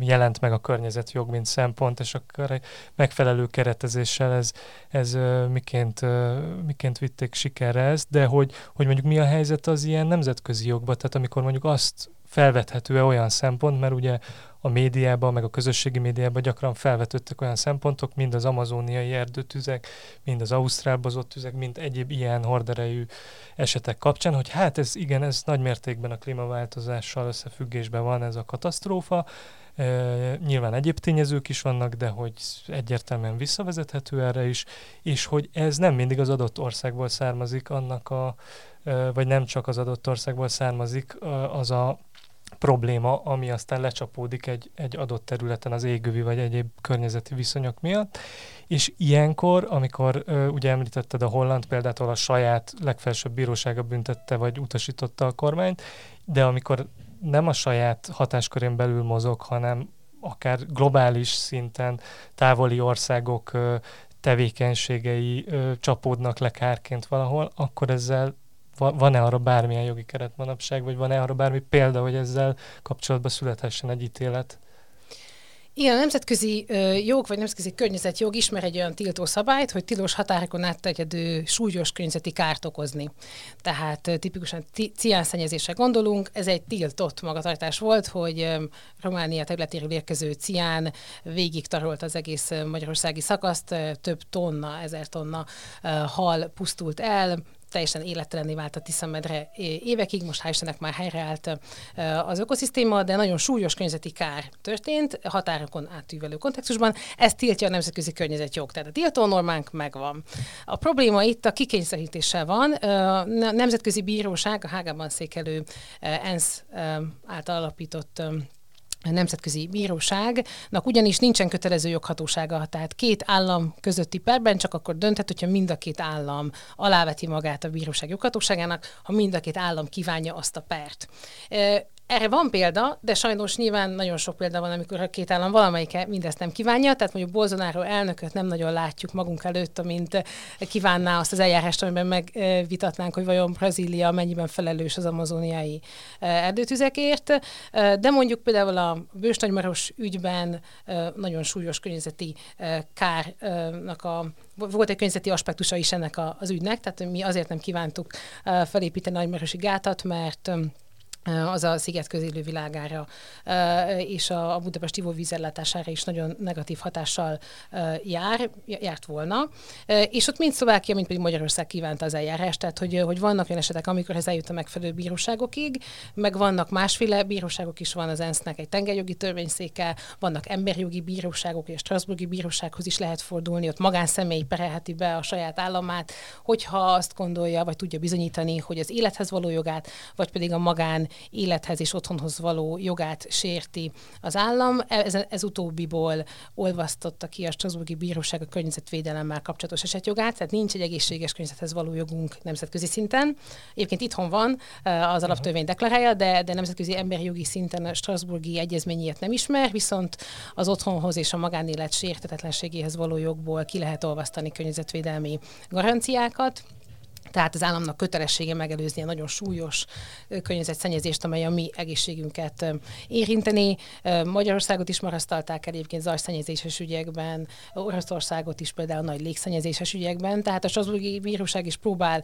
jelent meg a környezetjog, mint szempont, és akkor megfelelő keretezéssel ez, ez miként, miként vitték sikerre ezt, de hogy, hogy mondjuk mi a helyzet az ilyen nemzetközi jogban, tehát amikor mondjuk azt felvethető-e olyan szempont, mert ugye a médiában, meg a közösségi médiában gyakran felvetődtek olyan szempontok, mind az amazóniai erdőtüzek, mind az ausztrál tüzek, mind egyéb ilyen horderejű esetek kapcsán, hogy hát ez igen, ez nagy mértékben a klímaváltozással összefüggésben van ez a katasztrófa, e, nyilván egyéb tényezők is vannak, de hogy egyértelműen visszavezethető erre is, és hogy ez nem mindig az adott országból származik annak a, vagy nem csak az adott országból származik az a probléma, ami aztán lecsapódik egy, egy adott területen az égővi vagy egyéb környezeti viszonyok miatt. És ilyenkor, amikor ö, ugye említetted a holland példát, ahol a saját legfelsőbb bírósága büntette vagy utasította a kormányt, de amikor nem a saját hatáskörén belül mozog, hanem akár globális szinten távoli országok ö, tevékenységei ö, csapódnak le kárként valahol, akkor ezzel van-e arra bármilyen jogi keret manapság, vagy van-e arra bármi példa, hogy ezzel kapcsolatban születhessen egy ítélet? Igen, a nemzetközi jog vagy nemzetközi környezetjog ismer egy olyan tiltó szabályt, hogy tilos határokon átterjedő súlyos környezeti kárt okozni. Tehát tipikusan ciánszennyezésre gondolunk, ez egy tiltott magatartás volt, hogy Románia területéről érkező cián végig tarolt az egész magyarországi szakaszt, több tonna, ezer tonna hal pusztult el, teljesen élettelenné vált a Tiszamedre évekig, most hál' Istennek már helyreállt az ökoszisztéma, de nagyon súlyos környezeti kár történt határokon átűvelő kontextusban. Ez tiltja a nemzetközi környezetjog, tehát a tiltó normánk megvan. A probléma itt a kikényszerítéssel van. A Nemzetközi Bíróság, a Hágában székelő ENSZ által alapított nemzetközi bíróságnak ugyanis nincsen kötelező joghatósága, tehát két állam közötti perben csak akkor dönthet, hogyha mind a két állam aláveti magát a bíróság joghatóságának, ha mind a két állam kívánja azt a pert. Erre van példa, de sajnos nyilván nagyon sok példa van, amikor a két állam valamelyike mindezt nem kívánja, tehát mondjuk Bolsonaro elnököt nem nagyon látjuk magunk előtt, amint kívánná azt az eljárást, amiben megvitatnánk, hogy vajon Brazília mennyiben felelős az amazoniai erdőtüzekért, de mondjuk például a bősnagymaros ügyben nagyon súlyos környezeti kárnak a volt egy környezeti aspektusa is ennek az ügynek, tehát mi azért nem kívántuk felépíteni a nagymarosi gátat, mert az a sziget közélő világára és a Budapest ivóvízellátására is nagyon negatív hatással jár, járt volna. És ott mind Szlovákia, mind pedig Magyarország kívánta az eljárást, tehát hogy, hogy vannak olyan esetek, amikor ez eljut a megfelelő bíróságokig, meg vannak másféle bíróságok is, van az ENSZ-nek egy tengerjogi törvényszéke, vannak emberjogi bíróságok, és Strasburgi bírósághoz is lehet fordulni, ott magánszemély perelheti be a saját államát, hogyha azt gondolja, vagy tudja bizonyítani, hogy az élethez való jogát, vagy pedig a magán élethez és otthonhoz való jogát sérti az állam. Ez, ez utóbbiból olvasztotta ki a Strasburgi Bíróság a környezetvédelemmel kapcsolatos esetjogát, tehát nincs egy egészséges környezethez való jogunk nemzetközi szinten. Egyébként itthon van, eh, az alaptörvény deklarálja, de, de nemzetközi emberi jogi szinten a Strasburgi egyezmény ilyet nem ismer, viszont az otthonhoz és a magánélet sértetetlenségéhez való jogból ki lehet olvasztani környezetvédelmi garanciákat. Tehát az államnak kötelessége megelőzni a nagyon súlyos környezetszennyezést, amely a mi egészségünket érinteni. Magyarországot is marasztalták el egyébként zajszennyezéses ügyekben, Oroszországot is például nagy légszennyezéses ügyekben, tehát a Strasburgi Bíróság is próbál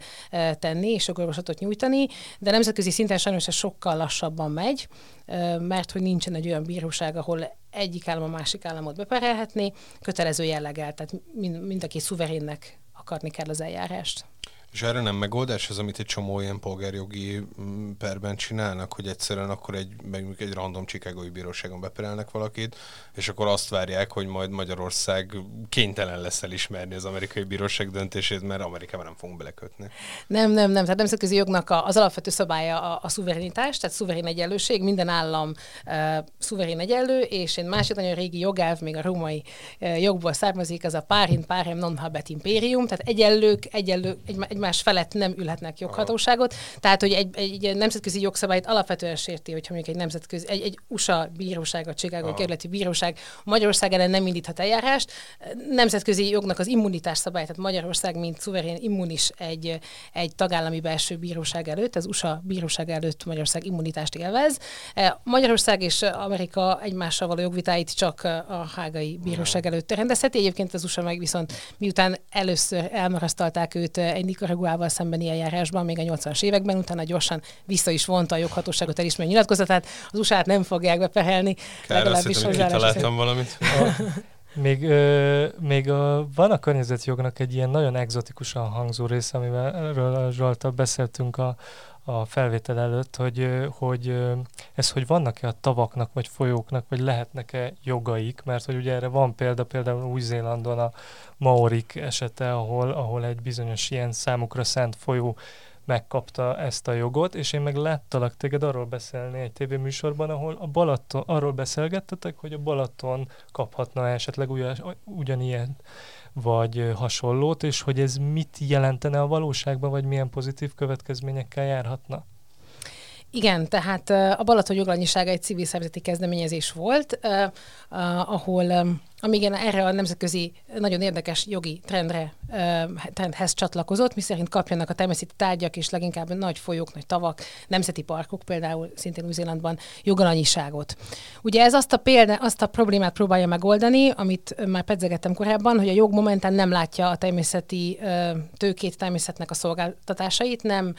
tenni és jogorvoslatot nyújtani, de nemzetközi szinten sajnos ez sokkal lassabban megy, mert hogy nincsen egy olyan bíróság, ahol egyik állam a másik államot beperelhetni, kötelező jelleggel, tehát mind, mind a szuverénnek akarni kell az eljárást. És erre nem megoldás az, amit egy csomó ilyen polgárjogi mm, perben csinálnak, hogy egyszerűen akkor egy, meg egy random Chicagói bíróságon beperelnek valakit, és akkor azt várják, hogy majd Magyarország kénytelen lesz elismerni az amerikai bíróság döntését, mert Amerikában nem fogunk belekötni. Nem, nem, nem. Tehát nemzetközi jognak az alapvető szabálya a, a szuverenitás, tehát szuverén egyenlőség, minden állam uh, szuverén egyenlő, és egy másik nagyon régi jogelv, még a római uh, jogból származik, az a párhin párhem non habet imperium, tehát egyenlők, egyenlő, egy, egy egymás felett nem ülhetnek joghatóságot. Tehát, hogy egy, egy nemzetközi jogszabályt alapvetően sérti, hogyha mondjuk egy nemzetközi, egy, egy USA bíróság, a Chicago kerületi bíróság Magyarország ellen nem indíthat eljárást. Nemzetközi jognak az immunitás szabály, tehát Magyarország, mint szuverén immunis egy, egy tagállami belső bíróság előtt, az USA bíróság előtt Magyarország immunitást élvez. E, Magyarország és Amerika egymással való jogvitáit csak a hágai bíróság előtt rendezheti. Egyébként az USA meg viszont miután először elmarasztalták őt egy Nicaraguával szembeni eljárásban még a 80-as években, utána gyorsan vissza is vonta a joghatóságot elismerő nyilatkozatát. Az usa nem fogják bepehelni. legalábbis találtam valamit. Még, ö, még a, van a környezetjognak egy ilyen nagyon egzotikusan hangzó része, amivel Zsoltal beszéltünk a, a felvétel előtt, hogy, hogy ez, hogy vannak-e a tavaknak, vagy folyóknak, vagy lehetnek-e jogaik, mert hogy ugye erre van példa, például Új-Zélandon a Maorik esete, ahol, ahol egy bizonyos ilyen számukra szent folyó megkapta ezt a jogot, és én meg láttalak téged arról beszélni egy tévéműsorban, ahol a Balaton, arról beszélgettetek, hogy a Balaton kaphatna esetleg ugyanilyen vagy hasonlót, és hogy ez mit jelentene a valóságban, vagy milyen pozitív következményekkel járhatna? Igen, tehát a Balaton joglanyisága egy civil szervezeti kezdeményezés volt, ahol amíg erre a nemzetközi nagyon érdekes jogi trendre trendhez csatlakozott, miszerint kapjanak a természeti tárgyak és leginkább nagy folyók, nagy tavak, nemzeti parkok, például szintén Új-Zélandban jogalanyiságot. Ugye ez azt a, példa, azt a problémát próbálja megoldani, amit már pedzegettem korábban, hogy a jog momentán nem látja a természeti tőkét, természetnek a szolgáltatásait, nem,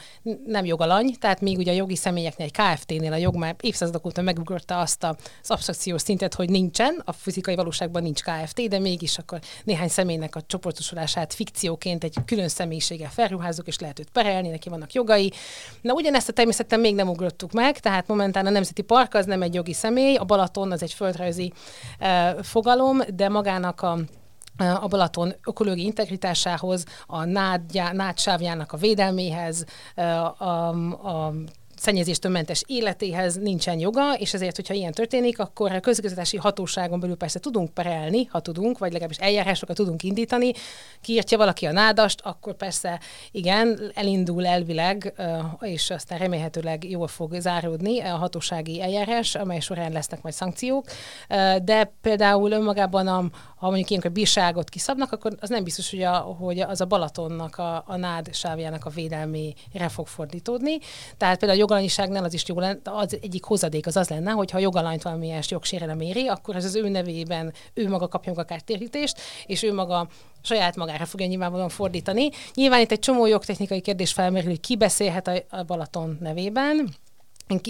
nem jogalany, tehát még ugye a jogi személyeknél, egy KFT-nél a jog már évszázadok óta megugrotta azt az absztrakciós szintet, hogy nincsen, a fizikai valóságban nincs KFT, de mégis akkor néhány személynek a csoportosulását fikcióként egy külön személyiséggel felruházunk, és lehet őt perelni, neki vannak jogai. Na ugyanezt a természetesen még nem ugrottuk meg, tehát momentán a Nemzeti Park az nem egy jogi személy, a Balaton az egy földrajzi uh, fogalom, de magának a a Balaton ökológiai integritásához, a nád, nád sávjának a védelméhez, a, a, a szennyezéstől mentes életéhez nincsen joga, és ezért, hogyha ilyen történik, akkor a közigazgatási hatóságon belül persze tudunk perelni, ha tudunk, vagy legalábbis eljárásokat tudunk indítani. Kiírtja valaki a nádast, akkor persze igen, elindul elvileg, és aztán remélhetőleg jól fog záródni a hatósági eljárás, amely során lesznek majd szankciók. De például önmagában, a, ha mondjuk ilyenkor bírságot kiszabnak, akkor az nem biztos, hogy, a, hogy az a Balatonnak, a, a nád sávjának a védelmére fog fordítódni. Tehát például a jogalanyiságnál az is jó lenne, az egyik hozadék az az lenne, hogy ha jogalanyt valamilyen jogsérelem éri, akkor ez az ő nevében ő maga kapja a kártérítést, és ő maga saját magára fogja nyilvánvalóan fordítani. Nyilván itt egy csomó jogtechnikai kérdés felmerül, hogy ki beszélhet a Balaton nevében,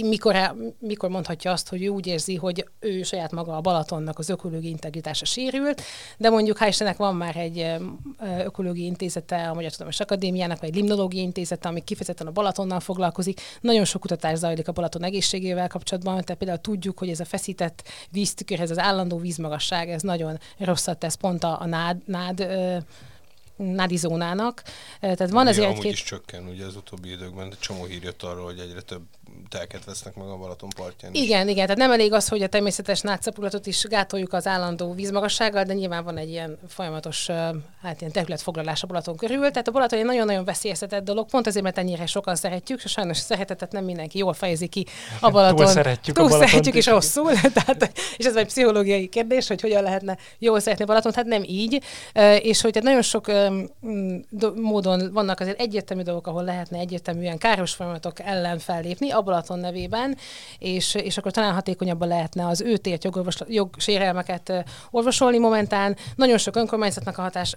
mikor, mikor mondhatja azt, hogy ő úgy érzi, hogy ő saját maga a Balatonnak az ökológiai integritása sérült, de mondjuk hál' Istennek van már egy ökológiai intézete a Magyar Tudományos Akadémiának, vagy egy limnológiai intézete, ami kifejezetten a Balatonnal foglalkozik. Nagyon sok kutatás zajlik a Balaton egészségével kapcsolatban, tehát például tudjuk, hogy ez a feszített víztükörhez, az állandó vízmagasság, ez nagyon rosszat tesz pont a, a nád, nád nádizónának. Tehát van azért egy-két... is csökken, ugye az utóbbi időkben csomó hír jött arról, hogy egyre több telket vesznek meg a Balaton partján. Is. Igen, igen, tehát nem elég az, hogy a természetes nátszapulatot is gátoljuk az állandó vízmagassággal, de nyilván van egy ilyen folyamatos hát ilyen területfoglalás a Balaton körül. Tehát a Balaton egy nagyon-nagyon veszélyeztetett dolog, pont azért, mert ennyire sokan szeretjük, és sajnos szeretetet nem mindenki jól fejezi ki a Balaton. Túl szeretjük túl a Balatont szeretjük is rosszul, tehát, és ez egy pszichológiai kérdés, hogy hogyan lehetne jól szeretni a Balaton, hát nem így, és hogy nagyon sok módon vannak azért egyértelmű dolgok, ahol lehetne egyértelműen káros folyamatok ellen fellépni a Balaton nevében, és, és akkor talán hatékonyabban lehetne az ő tért jogsérelmeket orvosolni momentán. Nagyon sok önkormányzatnak a, hatás,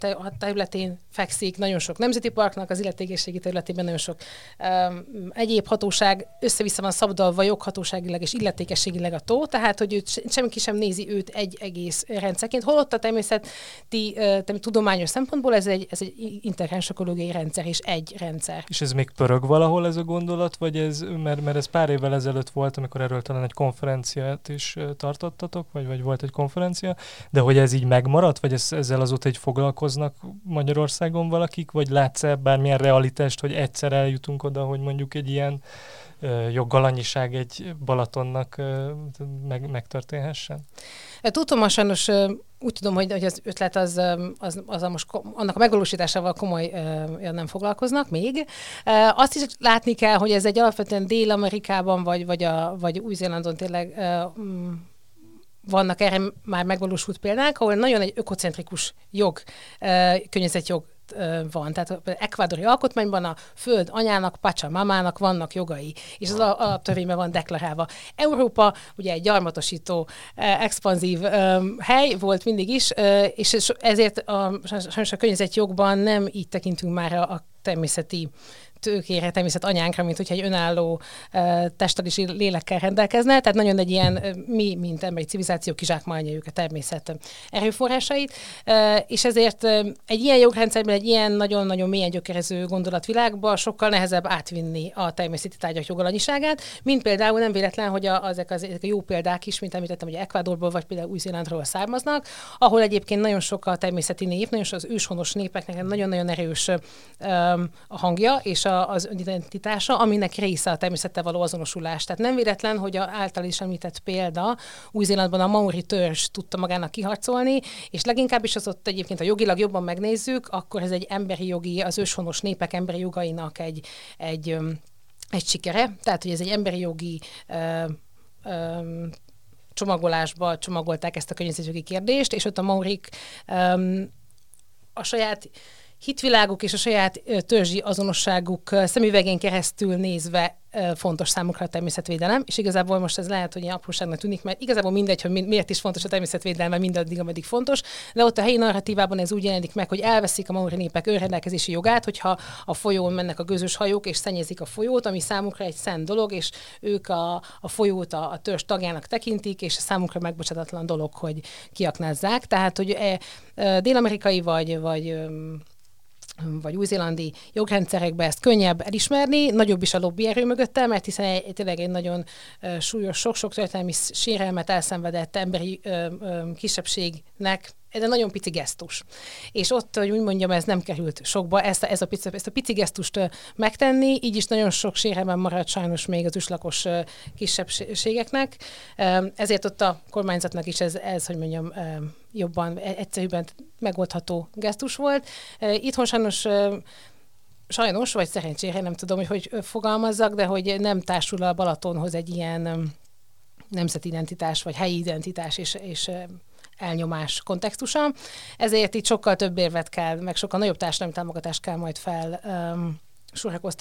a területén fekszik, nagyon sok nemzeti parknak az illetékességi területében nagyon sok um, egyéb hatóság össze-vissza van szabdalva joghatóságilag és illetékességileg a tó, tehát hogy őt, semmi sem nézi őt egy egész rendszerként, holott a természeti uh, tudományos szempontból ez egy, ez egy ökológiai rendszer és egy rendszer. És ez még pörög valahol ez a gondolat, vagy ez, mert, mert ez pár évvel ezelőtt volt, amikor erről talán egy konferenciát is tartottatok, vagy, vagy volt egy konferencia, de hogy ez így megmaradt, vagy ez, ezzel azóta egy foglalkoznak Magyarországon valakik, vagy látsz-e bármilyen realitást, hogy egyszer eljutunk oda, hogy mondjuk egy ilyen joggalanyiság egy Balatonnak meg, megtörténhessen? Tudom, sajnos úgy tudom, hogy, hogy az ötlet az, az, az a most annak a megvalósításával komoly nem foglalkoznak még. Azt is látni kell, hogy ez egy alapvetően Dél-Amerikában vagy, vagy, a, vagy Új-Zélandon tényleg mm, vannak erre már megvalósult példák, ahol nagyon egy ökocentrikus jog, környezetjog van. Tehát ekvádori alkotmányban a föld anyának, pacsa mamának vannak jogai, és az alaptörvényben van deklarálva. Európa ugye egy gyarmatosító, expanzív hely volt mindig is, és ezért a, sajnos a környezetjogban nem így tekintünk már a természeti tőkére, természet anyánkra, mint hogyha egy önálló uh, testtel és lélekkel rendelkezne. Tehát nagyon egy ilyen, mi, mint emberi civilizáció kizsákmányoljuk a természet erőforrásait, uh, és ezért egy ilyen jogrendszerben, egy ilyen nagyon-nagyon mélyen gyökerező gondolatvilágba sokkal nehezebb átvinni a természeti tárgyak jogalanyiságát, mint például nem véletlen, hogy a, ezek, az, ezek a jó példák is, mint említettem, hogy Ecuadorból vagy például Új-Zélandról származnak, ahol egyébként nagyon sok a természeti nép, nagyon sok az őshonos népeknek nagyon-nagyon erős um, a hangja, és a a, az önidentitása, aminek része a természettel való azonosulás. Tehát nem véletlen, hogy a által is említett példa, Új-Zélandban a Maori törzs tudta magának kiharcolni, és leginkább is az ott egyébként, a jogilag jobban megnézzük, akkor ez egy emberi jogi, az őshonos népek emberi jogainak egy, egy, egy sikere. Tehát, hogy ez egy emberi jogi ö, ö, csomagolásba csomagolták ezt a környezetjogi kérdést, és ott a Maurik a saját hitviláguk és a saját törzsi azonosságuk szemüvegén keresztül nézve fontos számukra a természetvédelem, és igazából most ez lehet, hogy ilyen apróságnak tűnik, mert igazából mindegy, hogy miért is fontos a természetvédelem, mindaddig, ameddig fontos, de ott a helyi narratívában ez úgy jelenik meg, hogy elveszik a maori népek önrendelkezési jogát, hogyha a folyón mennek a közös hajók, és szennyezik a folyót, ami számukra egy szent dolog, és ők a, a folyót a, a törzs tagjának tekintik, és számukra megbocsátatlan dolog, hogy kiaknázzák. Tehát, hogy e, e, dél-amerikai vagy, vagy vagy új-zélandi jogrendszerekben ezt könnyebb elismerni, nagyobb is a lobbyerő mögötte, mert hiszen egy, tényleg egy nagyon súlyos, sok-sok történelmi sérelmet elszenvedett emberi uh, uh, kisebbségnek ez nagyon pici gesztus. És ott, hogy úgy mondjam, ez nem került sokba, ezt a, ez a pici, ezt a pici gesztust megtenni, így is nagyon sok sérelmen maradt sajnos még az őslakos kisebbségeknek. Ezért ott a kormányzatnak is ez, ez hogy mondjam, jobban, e, egyszerűbben megoldható gesztus volt. Itthon sajnos sajnos, vagy szerencsére, nem tudom, hogy hogy fogalmazzak, de hogy nem társul a Balatonhoz egy ilyen nemzeti identitás, vagy helyi identitás, és, és elnyomás kontextusa. Ezért itt sokkal több érvet kell, meg sokkal nagyobb társadalmi támogatást kell majd fel um,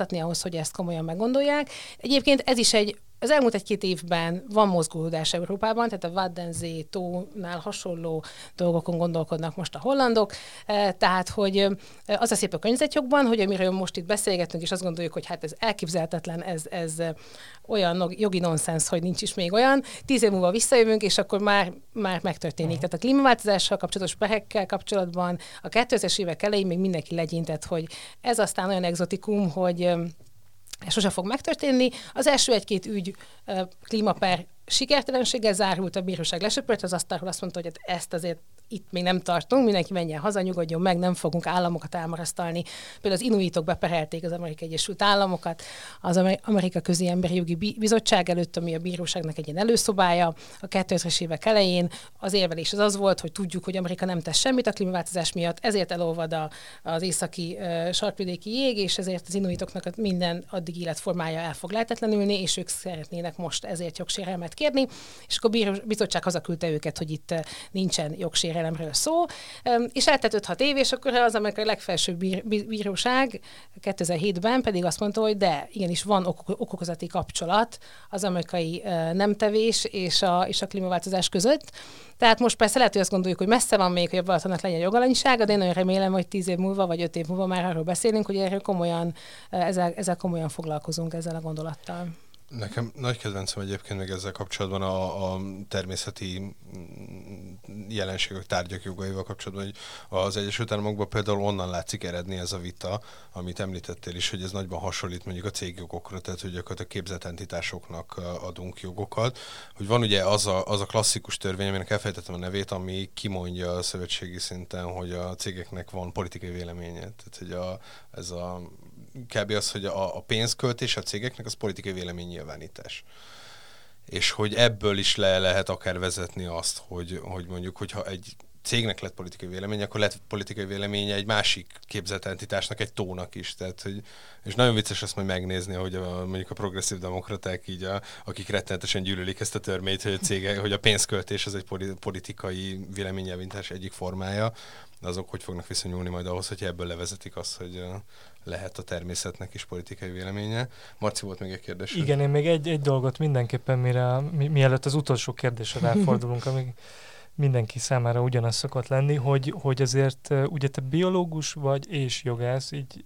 ahhoz, hogy ezt komolyan meggondolják. Egyébként ez is egy az elmúlt egy-két évben van mozgódás Európában, tehát a Waddenzé tónál hasonló dolgokon gondolkodnak most a hollandok, e, tehát hogy az a szép a környezetjogban, hogy amiről most itt beszélgetünk, és azt gondoljuk, hogy hát ez elképzelhetetlen, ez, ez olyan jogi nonsens, hogy nincs is még olyan. Tíz év múlva visszajövünk, és akkor már, már megtörténik. Tehát a klímaváltozással kapcsolatos pehekkel kapcsolatban a 2000-es évek elején még mindenki legyintett, hogy ez aztán olyan exotikum, hogy ez sose fog megtörténni. Az első egy-két ügy klímaper sikertelenséggel zárult, a bíróság lesöpört az asztalról, azt mondta, hogy hát ezt azért itt még nem tartunk, mindenki menjen haza, nyugodjon meg, nem fogunk államokat elmarasztalni. Például az inuitok beperelték az Amerikai Egyesült Államokat, az Amerika Közi Emberi Jogi Bizottság előtt, ami a bíróságnak egy ilyen előszobája a 2000-es évek elején. Az érvelés az az volt, hogy tudjuk, hogy Amerika nem tesz semmit a klímaváltozás miatt, ezért elolvad a, az északi uh, sarkvidéki jég, és ezért az inuitoknak minden addig életformája el fog lehetetlenülni, és ők szeretnének most ezért jogsérelmet kérni, és akkor a bizottság hazaküldte őket, hogy itt nincsen jogsérelem védelemről szó, és eltett 5-6 év, és akkor az amerikai legfelsőbb bíróság 2007-ben pedig azt mondta, hogy de, igenis van ok- okokozati kapcsolat az amerikai nemtevés és a, és a klímaváltozás között. Tehát most persze lehet, hogy azt gondoljuk, hogy messze van még, hogy a Balatonnak legyen jogalanyisága, de én nagyon remélem, hogy 10 év múlva vagy 5 év múlva már arról beszélünk, hogy erről komolyan, ezzel, ezzel komolyan foglalkozunk ezzel a gondolattal. Nekem nagy kedvencem egyébként még ezzel kapcsolatban a, a természeti jelenségek, tárgyak jogaival kapcsolatban, hogy az Egyesült Államokban például onnan látszik eredni ez a vita, amit említettél is, hogy ez nagyban hasonlít mondjuk a cégjogokra, tehát hogy gyakorlatilag képzett entitásoknak adunk jogokat. Hogy van ugye az a, az a klasszikus törvény, aminek elfejtettem a nevét, ami kimondja a szövetségi szinten, hogy a cégeknek van politikai véleménye. Tehát, hogy a, ez a kb. az, hogy a, a pénzköltés a cégeknek az politikai véleménynyilvánítás. És hogy ebből is le lehet akár vezetni azt, hogy, hogy mondjuk, hogyha egy cégnek lett politikai véleménye, akkor lett politikai véleménye egy másik képzett entitásnak, egy tónak is. Tehát, hogy, és nagyon vicces ezt majd megnézni, hogy a, mondjuk a progresszív demokraták, így a, akik rettenetesen gyűlölik ezt a törvényt, hogy a cége, hogy a pénzköltés az egy politikai véleményelvintás egyik formája, de azok hogy fognak viszonyulni majd ahhoz, hogy ebből levezetik azt, hogy lehet a természetnek is politikai véleménye. Marci, volt még egy kérdés? Igen, én még egy, egy dolgot mindenképpen, mire, mi, mielőtt az utolsó kérdésre ráfordulunk, amíg mindenki számára ugyanaz szokott lenni, hogy, hogy azért ugye te biológus vagy és jogász, így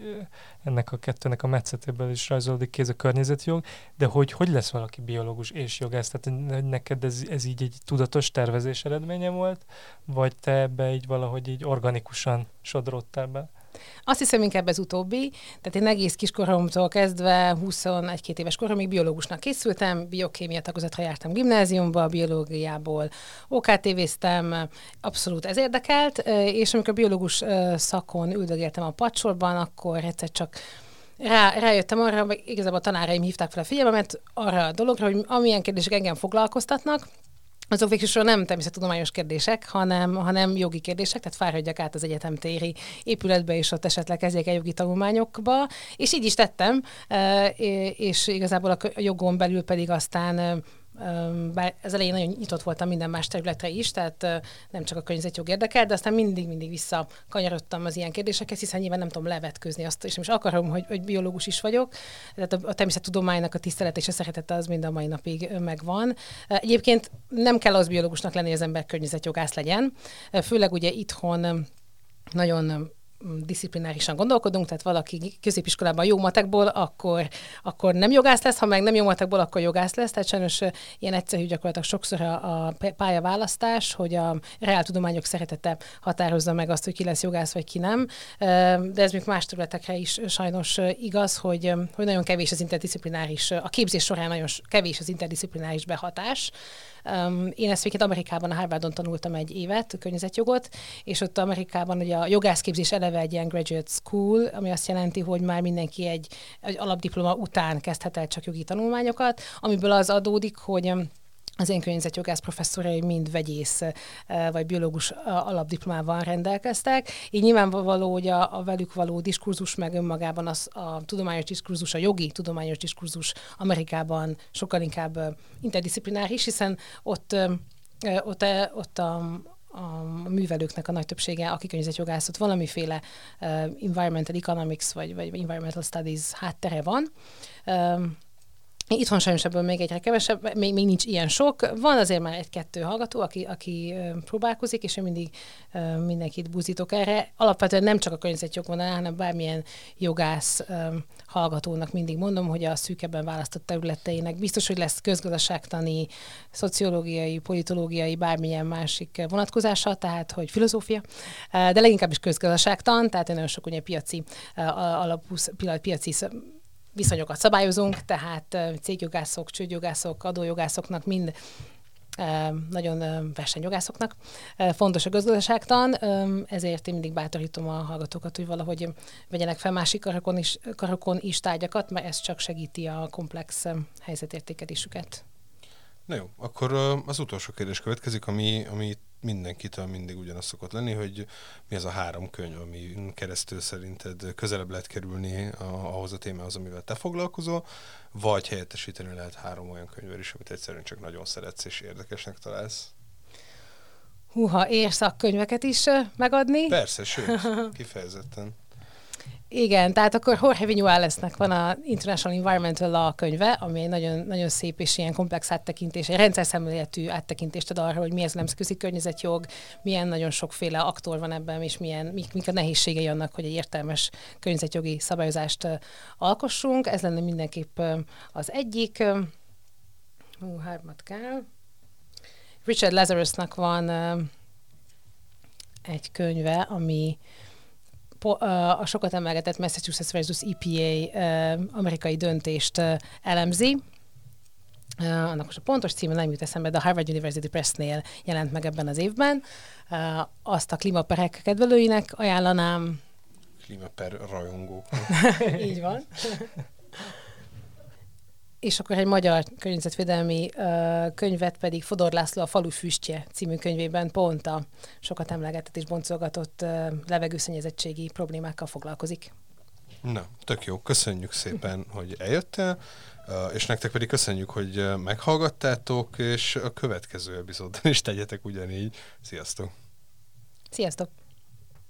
ennek a kettőnek a metszetéből is rajzolódik ki ez a környezetjog, de hogy hogy lesz valaki biológus és jogász? Tehát neked ez, ez így egy tudatos tervezés eredménye volt, vagy te ebbe így valahogy így organikusan sodrottál be? Azt hiszem inkább ez utóbbi, tehát én egész kiskoromtól kezdve 21-2 éves koromig biológusnak készültem, biokémia tagozatra jártam gimnáziumba, biológiából OKTV-ztem, abszolút ez érdekelt, és amikor biológus szakon üldögéltem a pacsorban, akkor egyszer csak rá, rájöttem arra, hogy igazából a tanáraim hívták fel a figyelmemet arra a dologra, hogy amilyen kérdések engem foglalkoztatnak, azok végül nem természettudományos kérdések, hanem, hanem jogi kérdések, tehát fáradjak át az egyetem téri épületbe, és ott esetleg kezdjek el jogi tanulmányokba, és így is tettem, és igazából a jogon belül pedig aztán bár az elején nagyon nyitott voltam minden más területre is, tehát nem csak a környezetjog érdekel, de aztán mindig-mindig visszakanyarodtam az ilyen kérdésekhez, hiszen nyilván nem tudom levetközni azt, és nem is akarom, hogy, hogy biológus is vagyok. Tehát a, a természettudománynak a tisztelet és a szeretete az mind a mai napig megvan. Egyébként nem kell az biológusnak lenni, hogy az ember környezetjogász legyen. Főleg ugye itthon nagyon disziplinárisan gondolkodunk, tehát valaki középiskolában jó matekból, akkor, akkor nem jogász lesz, ha meg nem jó matekból, akkor jogász lesz. Tehát sajnos ilyen egyszerű gyakorlatilag sokszor a, a pályaválasztás, hogy a reáltudományok szeretete határozza meg azt, hogy ki lesz jogász, vagy ki nem. De ez még más területekre is sajnos igaz, hogy, hogy nagyon kevés az interdisziplináris, a képzés során nagyon kevés az interdisziplináris behatás. Én ezt végét Amerikában, a Harvardon tanultam egy évet, környezetjogot, és ott Amerikában ugye a jogászképzés eleve egy ilyen graduate school, ami azt jelenti, hogy már mindenki egy, egy alapdiploma után kezdhet el csak jogi tanulmányokat, amiből az adódik, hogy az én környezetjogász professzorai mind vegyész vagy biológus alapdiplomával rendelkeztek. Így nyilvánvaló, hogy a, a velük való diskurzus meg önmagában az, a tudományos diskurzus, a jogi tudományos diskurzus Amerikában sokkal inkább interdisziplináris, hiszen ott, ott, ott a, a művelőknek a nagy többsége, aki környezetjogászat, valamiféle uh, environmental economics vagy, vagy environmental studies háttere van. Um, Itthon sajnos ebből még egyre kevesebb, még, még nincs ilyen sok. Van azért már egy-kettő hallgató, aki, aki próbálkozik, és én mindig mindenkit buzítok erre. Alapvetően nem csak a környezetjog van, hanem bármilyen jogász hallgatónak mindig mondom, hogy a szűkebben választott területeinek biztos, hogy lesz közgazdaságtani, szociológiai, politológiai, bármilyen másik vonatkozása, tehát hogy filozófia, de leginkább is közgazdaságtan, tehát nagyon sok ugye piaci alapú, piaci viszonyokat szabályozunk, tehát cégjogászok, csődjogászok, adójogászoknak mind nagyon versenyjogászoknak. Fontos a gazdaságtan, ezért én mindig bátorítom a hallgatókat, hogy valahogy vegyenek fel másik karokon is, karokon is tárgyakat, mert ez csak segíti a komplex helyzetértékelésüket. Na jó, akkor az utolsó kérdés következik, ami, ami mindenkitől mindig ugyanaz szokott lenni, hogy mi az a három könyv, ami keresztül szerinted közelebb lehet kerülni a, ahhoz a témához, amivel te foglalkozol, vagy helyettesíteni lehet három olyan könyvvel is, amit egyszerűen csak nagyon szeretsz és érdekesnek találsz. Húha, érsz szakkönyveket is megadni? Persze, sőt, kifejezetten. Igen, tehát akkor Jorge Viñualesnek van a International Environmental Law könyve, ami egy nagyon, nagyon szép és ilyen komplex áttekintés, egy rendszer szemléletű áttekintést ad arra, hogy mi ez nemzetközi környezetjog, milyen nagyon sokféle aktor van ebben, és milyen, mik, mik a nehézségei annak, hogy egy értelmes környezetjogi szabályozást alkossunk. Ez lenne mindenképp az egyik. Hú, hármat kell. Richard Lazarusnak van egy könyve, ami a sokat emelgetett Massachusetts versus EPA amerikai döntést elemzi, Uh, annak most a pontos címe nem jut eszembe, de a Harvard University Press-nél jelent meg ebben az évben. Uh, azt a klímaperek kedvelőinek ajánlanám. Klímaper rajongó. Így van és akkor egy magyar környezetvédelmi uh, könyvet pedig Fodor László a Falu füstje című könyvében pont a sokat emlegetett és boncolgatott uh, levegőszennyezettségi problémákkal foglalkozik. Na, tök jó. Köszönjük szépen, hogy eljöttél, és nektek pedig köszönjük, hogy meghallgattátok, és a következő epizódban is tegyetek ugyanígy. Sziasztok! Sziasztok!